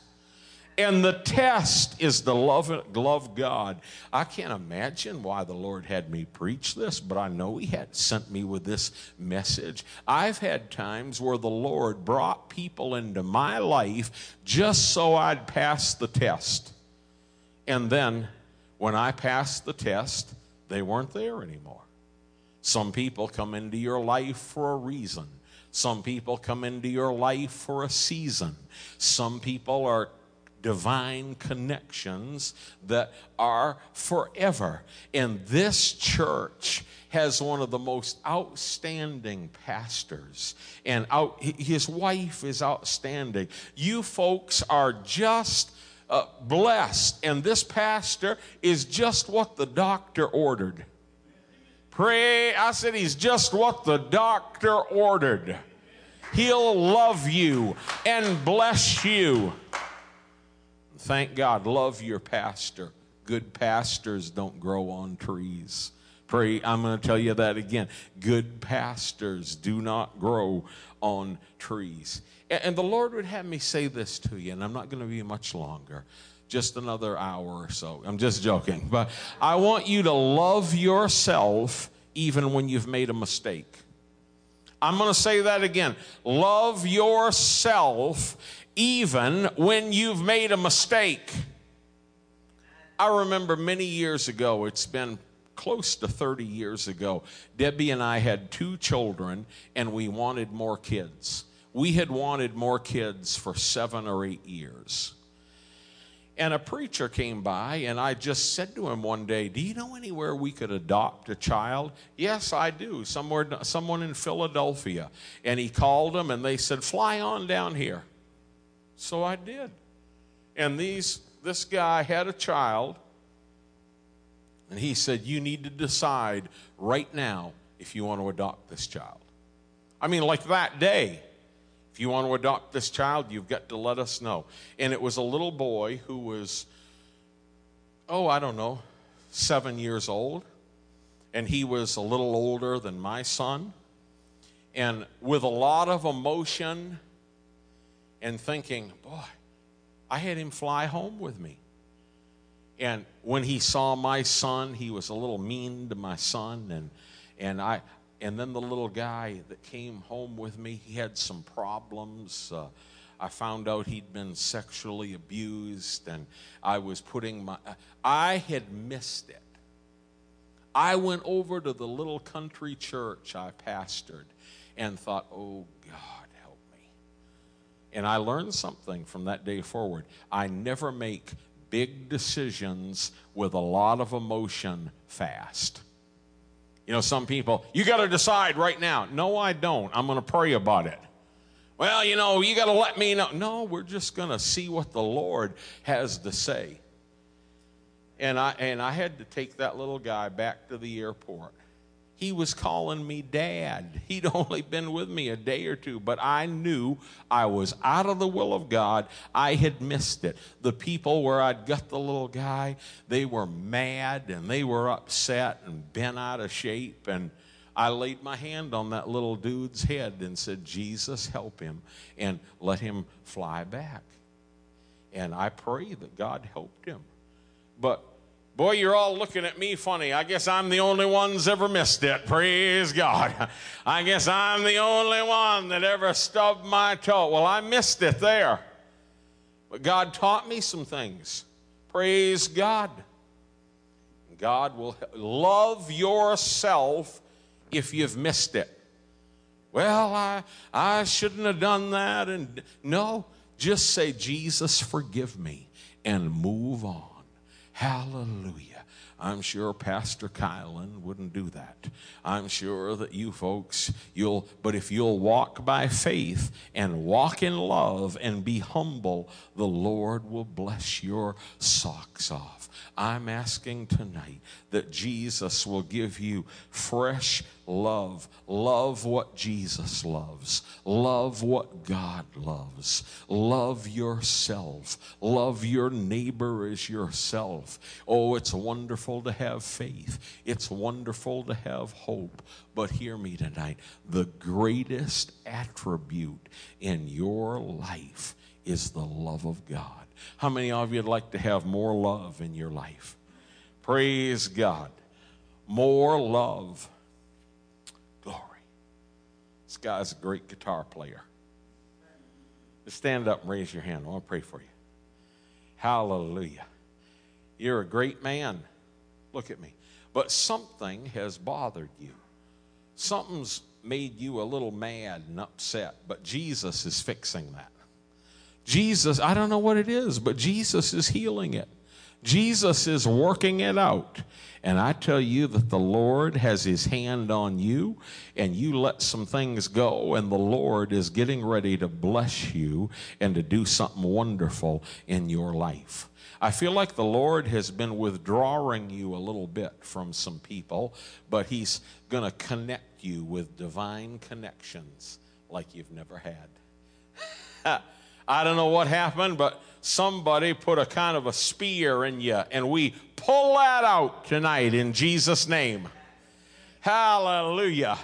And the test is the love, love God. I can't imagine why the Lord had me preach this, but I know He had sent me with this message. I've had times where the Lord brought people into my life just so I'd pass the test. And then when I passed the test, they weren't there anymore. Some people come into your life for a reason. Some people come into your life for a season. Some people are divine connections that are forever. And this church has one of the most outstanding pastors, and out, his wife is outstanding. You folks are just uh, blessed, and this pastor is just what the doctor ordered. Pray, I said he's just what the doctor ordered. He'll love you and bless you. Thank God, love your pastor. Good pastors don't grow on trees. Pray, I'm going to tell you that again. Good pastors do not grow on trees. And, the Lord would have me say this to you, and I'm not going to be much longer, just another hour or so. I'm just joking. But I want you to love yourself even when you've made a mistake. I'm going to say that again. Love yourself even when you've made a mistake. I remember many years ago, it's been close to 30 years ago, Debbie and I had two children and we wanted more kids. We had wanted more kids for seven or eight years. And a preacher came by, and I just said to him one day, Do you know anywhere we could adopt a child? Yes, I do. Somewhere, someone in Philadelphia. And he called them, and they said, Fly on down here. So I did. And these, this guy had a child, and he said, You need to decide right now if you want to adopt this child. I mean, like that day. If you want to adopt this child, you've got to let us know. And it was a little boy who was, oh, I don't know, seven years old. And he was a little older than my son. And with a lot of emotion and thinking, boy, I had him fly home with me. And when he saw my son, he was a little mean to my son. And, and I, and then the little guy that came home with me, he had some problems. Uh, I found out he'd been sexually abused, and I was putting my. I had missed it. I went over to the little country church I pastored and thought, oh. And I learned something from that day forward. I never make big decisions with a lot of emotion fast. You know, some people, you got to decide right now. No, I don't. I'm going to pray about it. Well, you know, you got to let me know. No, we're just going to see what the Lord has to say. And I, and I had to take that little guy back to the airport. He was calling me dad. He'd only been with me a day or two, but I knew I was out of the will of God. I had missed it. The people where I'd got the little guy, they were mad and they were upset and bent out of shape. And I laid my hand on that little dude's head and said, Jesus, help him and let him fly back. And I pray that God helped him. But Boy, you're all looking at me funny. I guess I'm the only one's ever missed it. Praise God. I guess I'm the only one that ever stubbed my toe. Well, I missed it there. But God taught me some things. Praise God. God will love yourself if you've missed it. Well, I, I shouldn't have done that. And no, just say, Jesus, forgive me, and move on. Hallelujah. I'm sure Pastor Kylan wouldn't do that. I'm sure that you folks, you'll, but if you'll walk by faith and walk in love and be humble, the Lord will bless your socks off. I'm asking tonight that Jesus will give you fresh love. Love what Jesus loves. Love what God loves. Love yourself. Love your neighbor as yourself. Oh, it's wonderful to have faith. It's wonderful to have hope. But hear me tonight the greatest attribute in your life is the love of God. How many of you would like to have more love in your life? Praise God. More love. Glory. This guy's a great guitar player. Just stand up and raise your hand. I want to pray for you. Hallelujah. You're a great man. Look at me. But something has bothered you. something's made you a little mad and upset, but Jesus is fixing that. Jesus, I don't know what it is, but Jesus is healing it. Jesus is working it out. And I tell you that the Lord has his hand on you, and you let some things go, and the Lord is getting ready to bless you and to do something wonderful in your life. I feel like the Lord has been withdrawing you a little bit from some people, but he's going to connect you with divine connections like you've never had. I don't know what happened, but somebody put a kind of a spear in you, and we pull that out tonight in Jesus' name. Hallelujah.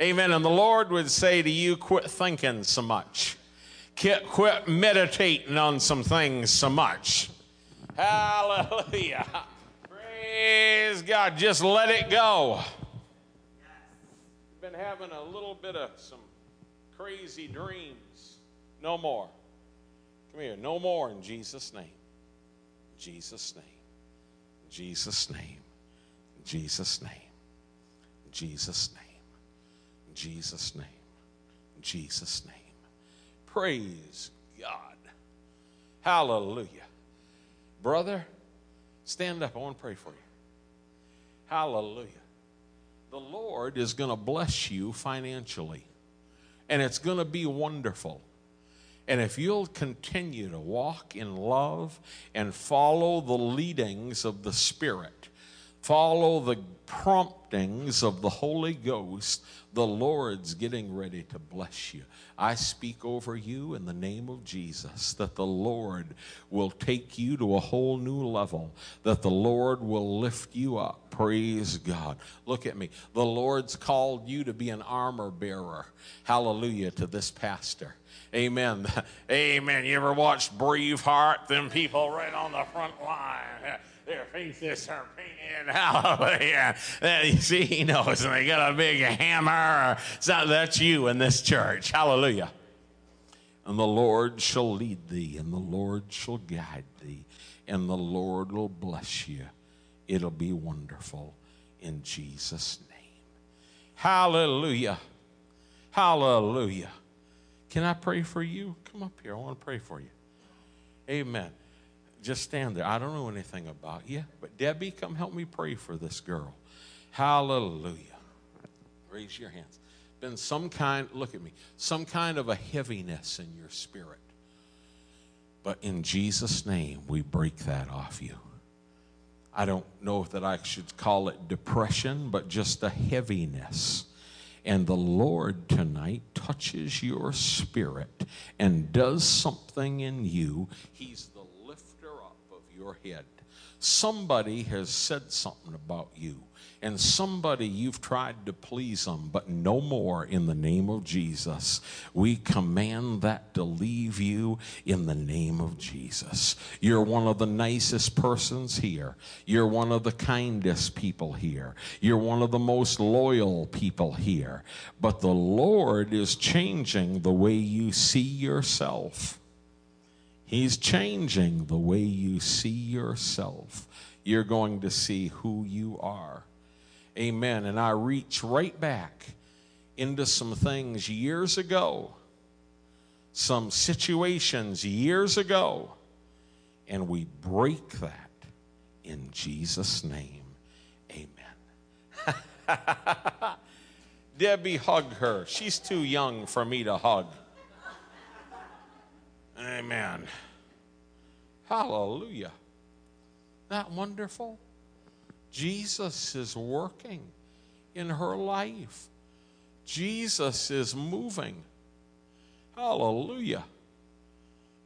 Amen. And the Lord would say to you, quit thinking so much. Quit, meditating on some things so much. Hallelujah. Praise God. Just let it go. Been having a little bit of some crazy dreams. No more. Come here. No more in Jesus' name. Jesus' name. Jesus' name. Jesus' name. Jesus' name. Jesus' name. Jesus' name. Praise God. Hallelujah. Brother, stand up. I want to pray for you. Hallelujah. The Lord is going to bless you financially, and it's going to be wonderful. And if you'll continue to walk in love and follow the leadings of the Spirit, follow the promptings of the Holy Ghost, the Lord's getting ready to bless you. I speak over you in the name of Jesus that the Lord will take you to a whole new level, that the Lord will lift you up. Praise God. Look at me. The Lord's called you to be an armor bearer. Hallelujah to this pastor. Amen. Amen. You ever watched Braveheart? Them people right on the front line. Their faces are painted. Hallelujah. You see, he knows, and they got a big hammer. So that's you in this church. Hallelujah. And the Lord shall lead thee, and the Lord shall guide thee, and the Lord will bless you. It'll be wonderful in Jesus' name. Hallelujah. Hallelujah. Can I pray for you? Come up here. I want to pray for you. Amen. Just stand there. I don't know anything about you, but Debbie, come help me pray for this girl. Hallelujah. Raise your hands. Been some kind, look at me, some kind of a heaviness in your spirit. But in Jesus' name, we break that off you. I don't know that I should call it depression, but just a heaviness. And the Lord tonight touches your spirit and does something in you. He's your head. Somebody has said something about you, and somebody you've tried to please them, but no more in the name of Jesus. We command that to leave you in the name of Jesus. You're one of the nicest persons here. You're one of the kindest people here. You're one of the most loyal people here. But the Lord is changing the way you see yourself. He's changing the way you see yourself. You're going to see who you are. Amen. And I reach right back into some things years ago, some situations years ago, and we break that in Jesus' name. Amen. Debbie, hug her. She's too young for me to hug. Amen. Hallelujah. That wonderful? Jesus is working in her life. Jesus is moving. Hallelujah.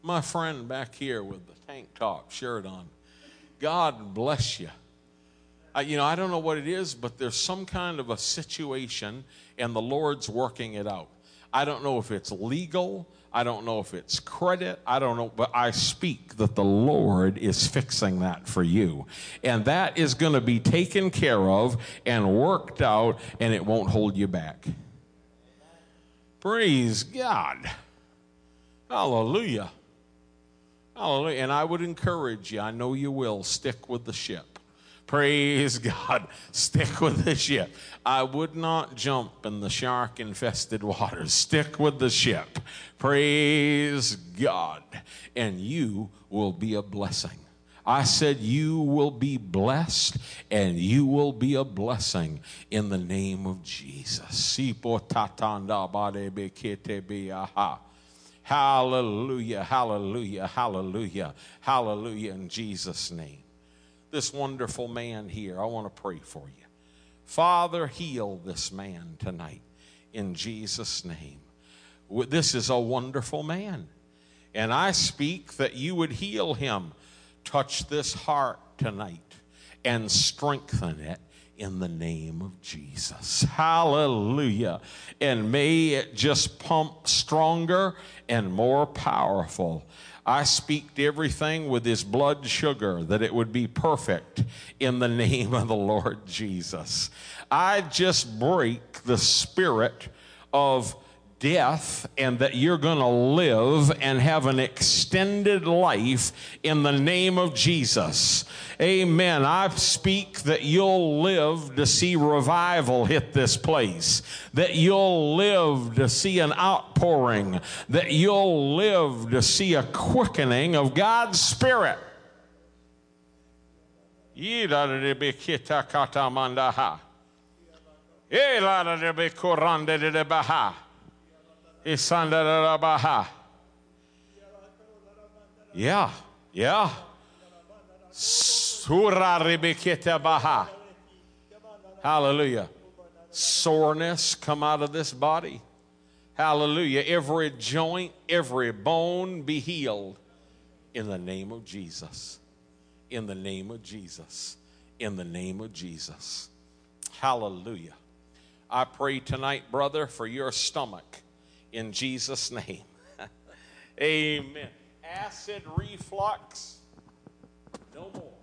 My friend back here with the tank top shirt on. God bless you. I, you know, I don't know what it is, but there's some kind of a situation, and the Lord's working it out. I don't know if it's legal. I don't know if it's credit. I don't know, but I speak that the Lord is fixing that for you. And that is going to be taken care of and worked out, and it won't hold you back. Praise God. Hallelujah. Hallelujah. And I would encourage you, I know you will, stick with the ship. Praise God. Stick with the ship. I would not jump in the shark infested waters. Stick with the ship. Praise God. And you will be a blessing. I said, You will be blessed and you will be a blessing in the name of Jesus. Hallelujah, hallelujah, hallelujah, hallelujah in Jesus' name. This wonderful man here, I want to pray for you. Father, heal this man tonight in Jesus' name. This is a wonderful man. And I speak that you would heal him. Touch this heart tonight and strengthen it in the name of Jesus. Hallelujah. And may it just pump stronger and more powerful. I speak everything with his blood sugar that it would be perfect in the name of the Lord Jesus. I just break the spirit of death and that you're going to live and have an extended life in the name of Jesus. Amen. I speak that you'll live to see revival hit this place, that you'll live to see an outpouring, that you'll live to see a quickening of God's Spirit. Yeah, yeah. baha. Hallelujah. Soreness come out of this body. Hallelujah. Every joint, every bone be healed in the name of Jesus. In the name of Jesus. In the name of Jesus. Hallelujah. I pray tonight, brother, for your stomach in Jesus' name. Amen. Acid reflux, no more.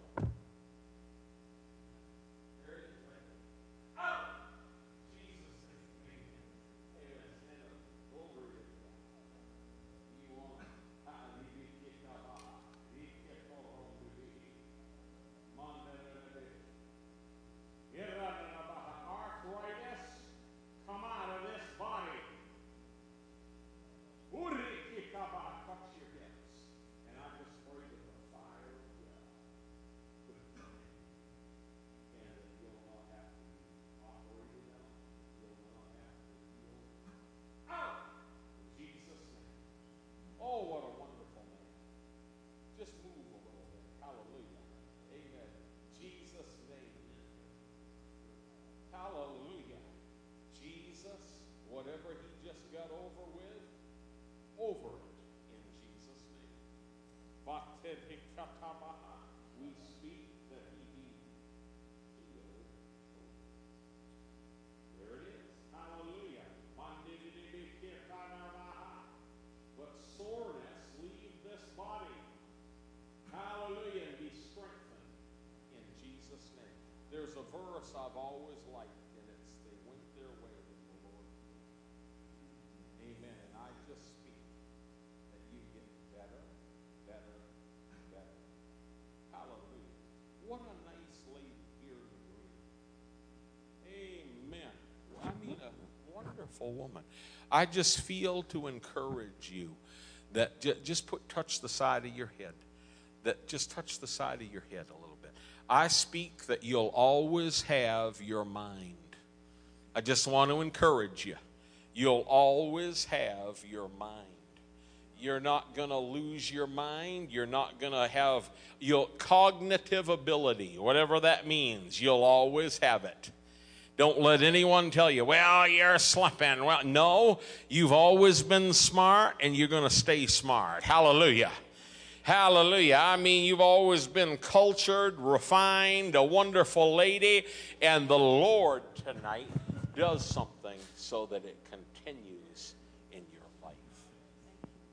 Verse I've always liked, and it's they went their way with the Lord. Amen. And I just speak that you get better, better, better. Hallelujah. What a nice lady here read. Amen. I mean, a wonderful woman. I just feel to encourage you that ju- just put touch the side of your head. That just touch the side of your head a little. I speak that you'll always have your mind. I just want to encourage you. You'll always have your mind. You're not going to lose your mind. You're not going to have your cognitive ability, whatever that means. You'll always have it. Don't let anyone tell you, well, you're slipping. Well, no, you've always been smart and you're going to stay smart. Hallelujah. Hallelujah. I mean, you've always been cultured, refined, a wonderful lady, and the Lord tonight does something so that it continues in your life.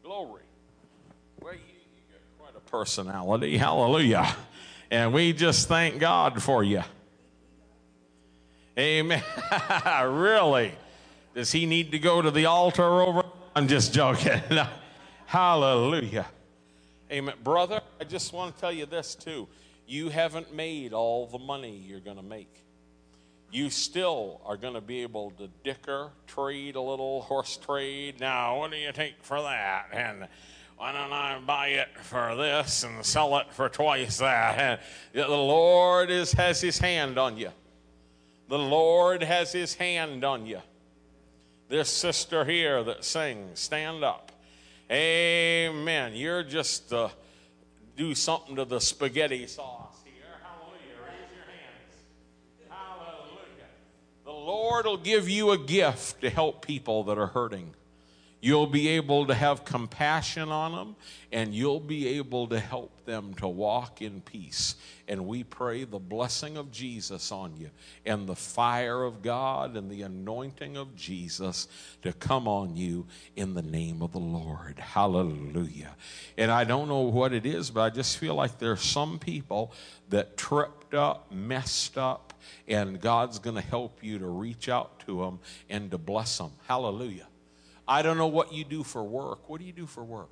Glory. Well, you, you got quite a personality. Hallelujah. And we just thank God for you. Amen. really? Does he need to go to the altar over? I'm just joking. Hallelujah. Amen. Brother, I just want to tell you this too. you haven't made all the money you're going to make. You still are going to be able to dicker, trade a little horse trade. Now, what do you take for that? And why don't I buy it for this and sell it for twice that? And the Lord is, has his hand on you. The Lord has his hand on you. This sister here that sings, stand up. Amen. You're just uh, do something to the spaghetti sauce here. Hallelujah. Raise your hands. Hallelujah. The Lord will give you a gift to help people that are hurting. You'll be able to have compassion on them and you'll be able to help them to walk in peace. And we pray the blessing of Jesus on you and the fire of God and the anointing of Jesus to come on you in the name of the Lord. Hallelujah. And I don't know what it is, but I just feel like there's some people that tripped up, messed up, and God's going to help you to reach out to them and to bless them. Hallelujah. I don't know what you do for work. What do you do for work?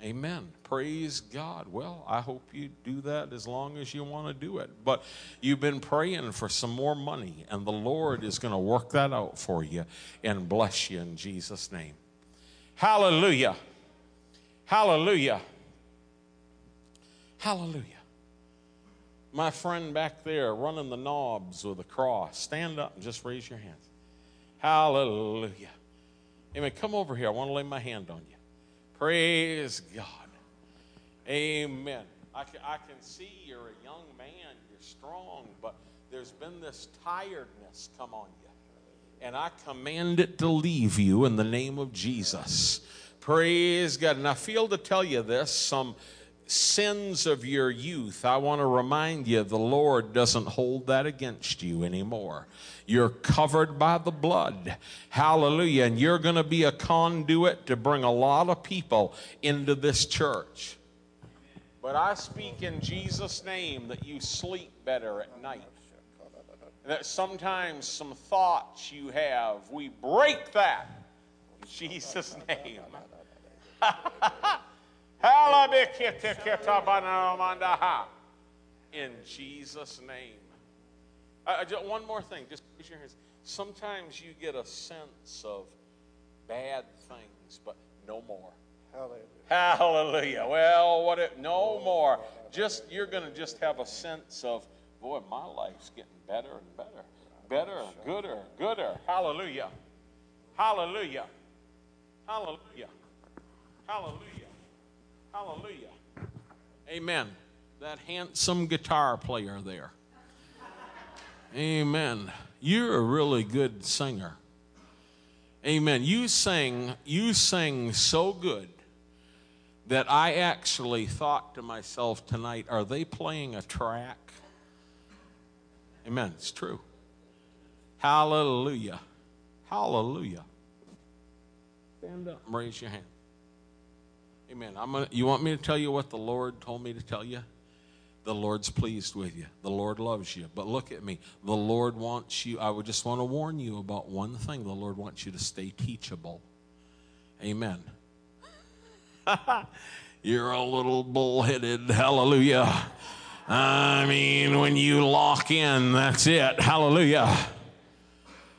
Amen. Praise God. Well, I hope you do that as long as you want to do it. But you've been praying for some more money, and the Lord is going to work that out for you and bless you in Jesus' name. Hallelujah. Hallelujah. Hallelujah. My friend back there running the knobs with a cross, stand up and just raise your hands. Hallelujah. Amen. Come over here. I want to lay my hand on you. Praise God. Amen. I can, I can see you're a young man, you're strong, but there's been this tiredness come on you. And I command it to leave you in the name of Jesus. Praise God. And I feel to tell you this some sins of your youth, I want to remind you the Lord doesn't hold that against you anymore. You're covered by the blood. Hallelujah. And you're going to be a conduit to bring a lot of people into this church. But I speak in Jesus' name that you sleep better at night. And that sometimes some thoughts you have, we break that in Jesus' name. In Jesus' name. One more thing, just raise your hands. Sometimes you get a sense of bad things, but no more. Hallelujah. Hallelujah. Well, what it, no more. Just you're going to just have a sense of, boy, my life's getting better and better, better, gooder, gooder. Hallelujah. Hallelujah. Hallelujah. Hallelujah. Hallelujah. Amen. That handsome guitar player there. Amen. You're a really good singer. Amen. You sing, you sing so good that I actually thought to myself tonight, are they playing a track? Amen. It's true. Hallelujah. Hallelujah. Stand up raise your hand. Amen. I'm gonna, you want me to tell you what the Lord told me to tell you? The Lord's pleased with you. The Lord loves you. But look at me. The Lord wants you, I would just want to warn you about one thing. The Lord wants you to stay teachable. Amen. You're a little bullheaded. Hallelujah. I mean, when you lock in, that's it. Hallelujah.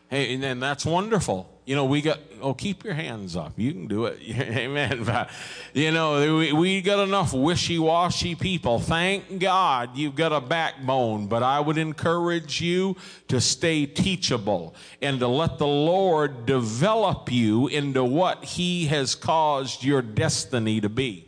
Hey, and that's wonderful. You know, we got, oh, keep your hands up. You can do it. Amen. But, you know, we, we got enough wishy washy people. Thank God you've got a backbone. But I would encourage you to stay teachable and to let the Lord develop you into what He has caused your destiny to be.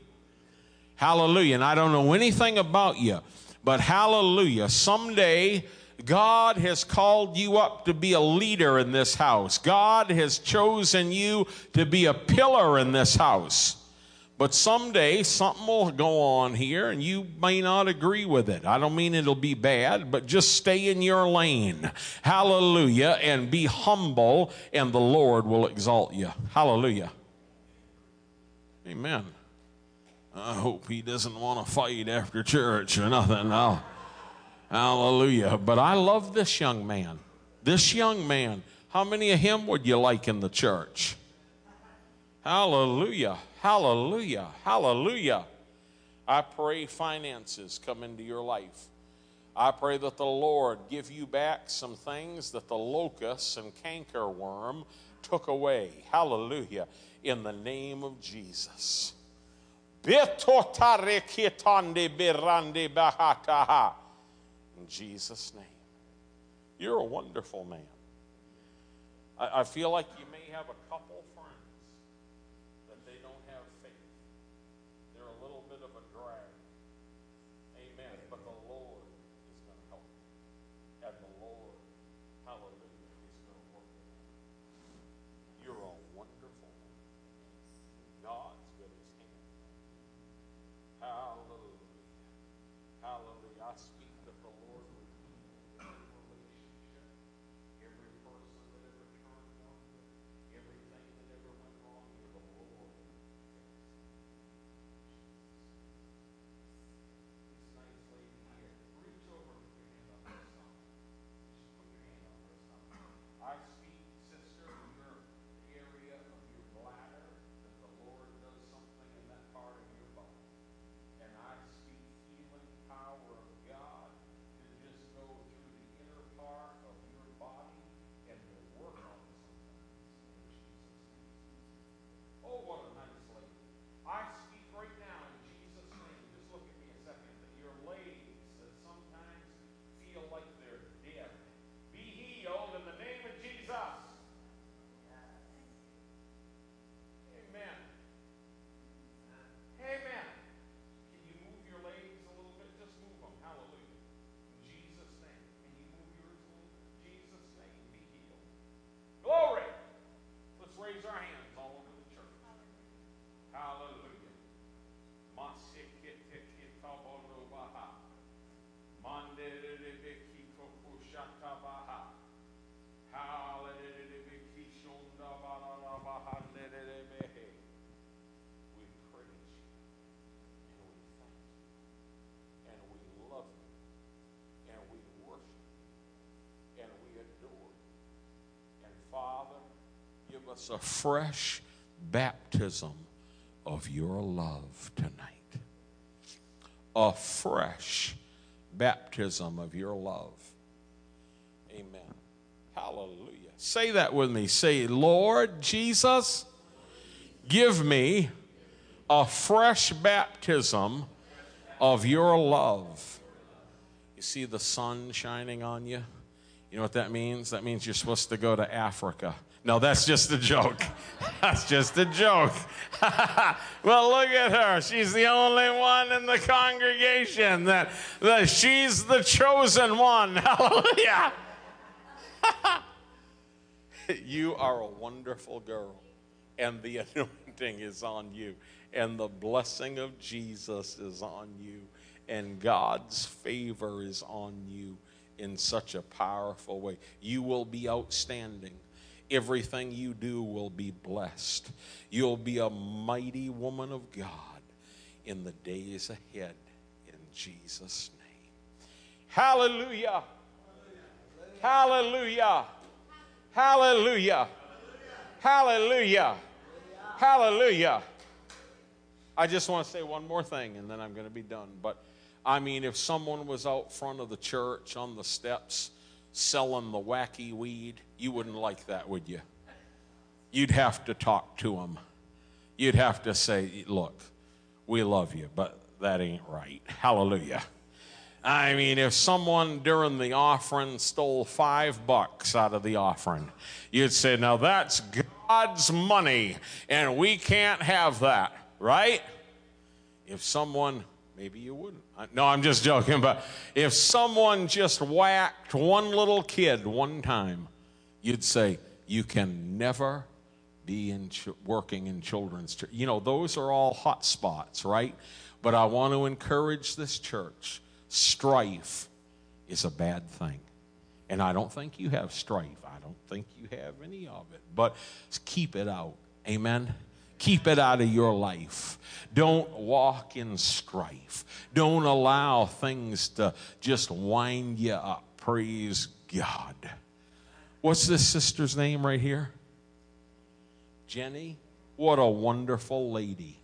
Hallelujah. And I don't know anything about you, but hallelujah. Someday, God has called you up to be a leader in this house. God has chosen you to be a pillar in this house. But someday something will go on here and you may not agree with it. I don't mean it'll be bad, but just stay in your lane. Hallelujah. And be humble, and the Lord will exalt you. Hallelujah. Amen. I hope he doesn't want to fight after church or nothing. I'll, hallelujah. But I love this young man. This young man. How many of him would you like in the church? Hallelujah. Hallelujah. Hallelujah. I pray finances come into your life. I pray that the Lord give you back some things that the locust and cankerworm took away. Hallelujah. In the name of Jesus. Jesus' name. You're a wonderful man. I, I feel like you may have a couple us a fresh baptism of your love tonight. A fresh baptism of your love. Amen. Hallelujah. Say that with me. Say, Lord Jesus, give me a fresh baptism of your love. You see the sun shining on you? You know what that means? That means you're supposed to go to Africa. No, that's just a joke. That's just a joke. well, look at her. She's the only one in the congregation that, that she's the chosen one. Hallelujah. you are a wonderful girl, and the anointing is on you, and the blessing of Jesus is on you, and God's favor is on you in such a powerful way. You will be outstanding. Everything you do will be blessed. You'll be a mighty woman of God in the days ahead in Jesus' name. Hallelujah. Hallelujah. Hallelujah. Hallelujah. Hallelujah. I just want to say one more thing and then I'm going to be done. But I mean, if someone was out front of the church on the steps selling the wacky weed, you wouldn't like that, would you? You'd have to talk to them. You'd have to say, look, we love you, but that ain't right. Hallelujah. I mean, if someone during the offering stole five bucks out of the offering, you'd say, now that's God's money, and we can't have that, right? If someone, maybe you wouldn't. No, I'm just joking, but if someone just whacked one little kid one time, you'd say, you can never be in ch- working in children's church. You know, those are all hot spots, right? But I want to encourage this church. Strife is a bad thing. And I don't think you have strife. I don't think you have any of it. But keep it out. Amen. Keep it out of your life. Don't walk in strife. Don't allow things to just wind you up. Praise God. What's this sister's name right here? Jenny. What a wonderful lady.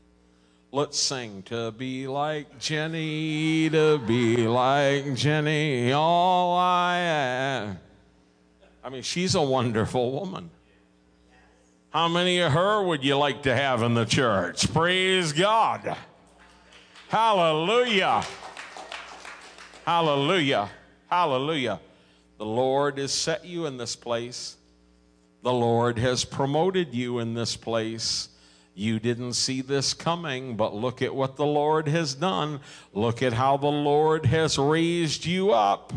Let's sing to be like Jenny, to be like Jenny, all I am. I mean, she's a wonderful woman. How many of her would you like to have in the church? Praise God. Hallelujah. Hallelujah. Hallelujah. The Lord has set you in this place. The Lord has promoted you in this place. You didn't see this coming, but look at what the Lord has done. Look at how the Lord has raised you up.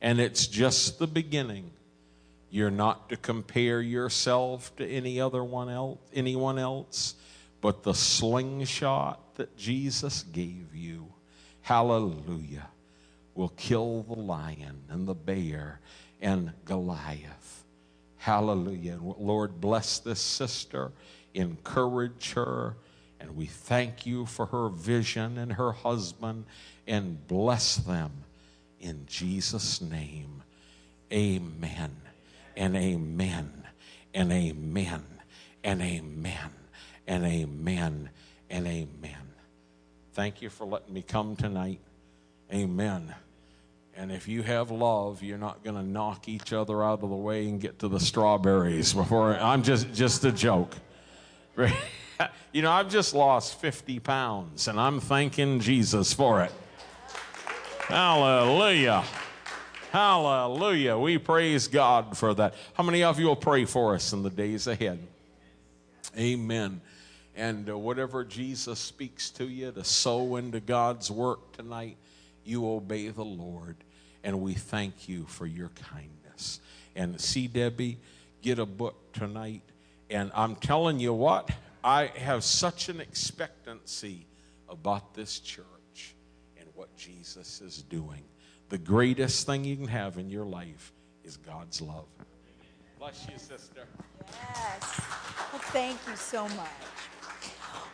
And it's just the beginning. You're not to compare yourself to any other one else, anyone else, but the slingshot that Jesus gave you. Hallelujah. Will kill the lion and the bear and Goliath. Hallelujah. Lord, bless this sister, encourage her, and we thank you for her vision and her husband, and bless them in Jesus' name. Amen and amen and amen and amen and amen and amen. Thank you for letting me come tonight. Amen. And if you have love, you're not going to knock each other out of the way and get to the strawberries before I'm just just a joke. you know, I've just lost 50 pounds and I'm thanking Jesus for it. Hallelujah. Hallelujah. We praise God for that. How many of you will pray for us in the days ahead? Amen. And uh, whatever Jesus speaks to you to sow into God's work tonight, you obey the Lord. And we thank you for your kindness. And see, Debbie, get a book tonight. And I'm telling you what, I have such an expectancy about this church and what Jesus is doing. The greatest thing you can have in your life is God's love. Bless you, sister. Yes. Well, thank you so much.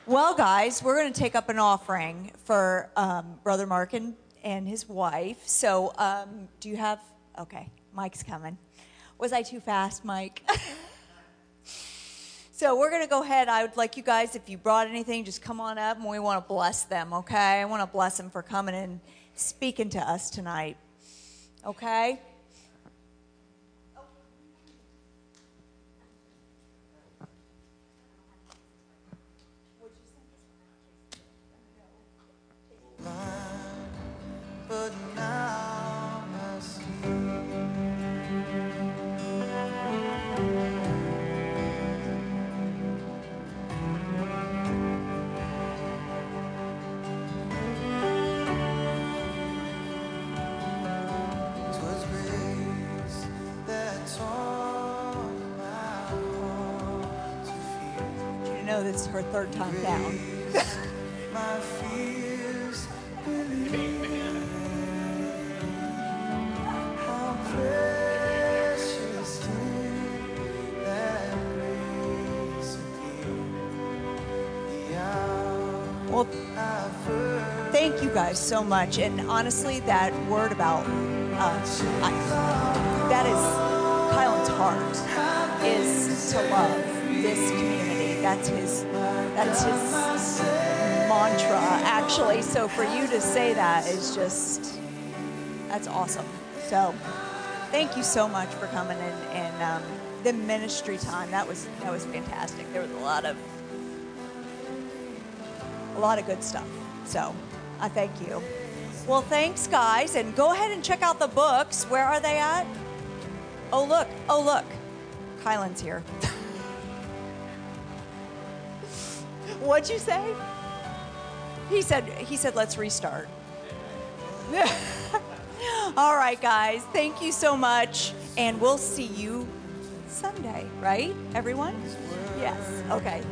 Well, guys, we're going to take up an offering for um, Brother Mark and, and his wife. So, um, do you have? Okay, Mike's coming. Was I too fast, Mike? so, we're going to go ahead. I would like you guys, if you brought anything, just come on up and we want to bless them, okay? I want to bless them for coming and speaking to us tonight, okay? Third time down. Well, thank you guys so much. And honestly, that word about uh, I, that is Kylan's heart is to love this community. That's his. That's his mantra, actually. So for you to say that is just that's awesome. So thank you so much for coming in and um, the ministry time. That was that was fantastic. There was a lot of a lot of good stuff. So I thank you. Well, thanks, guys. And go ahead and check out the books. Where are they at? Oh, look. Oh, look. Kylan's here. What'd you say? He said, he said, let's restart. All right, guys. Thank you so much. And we'll see you Sunday, right, everyone? Yes. Okay.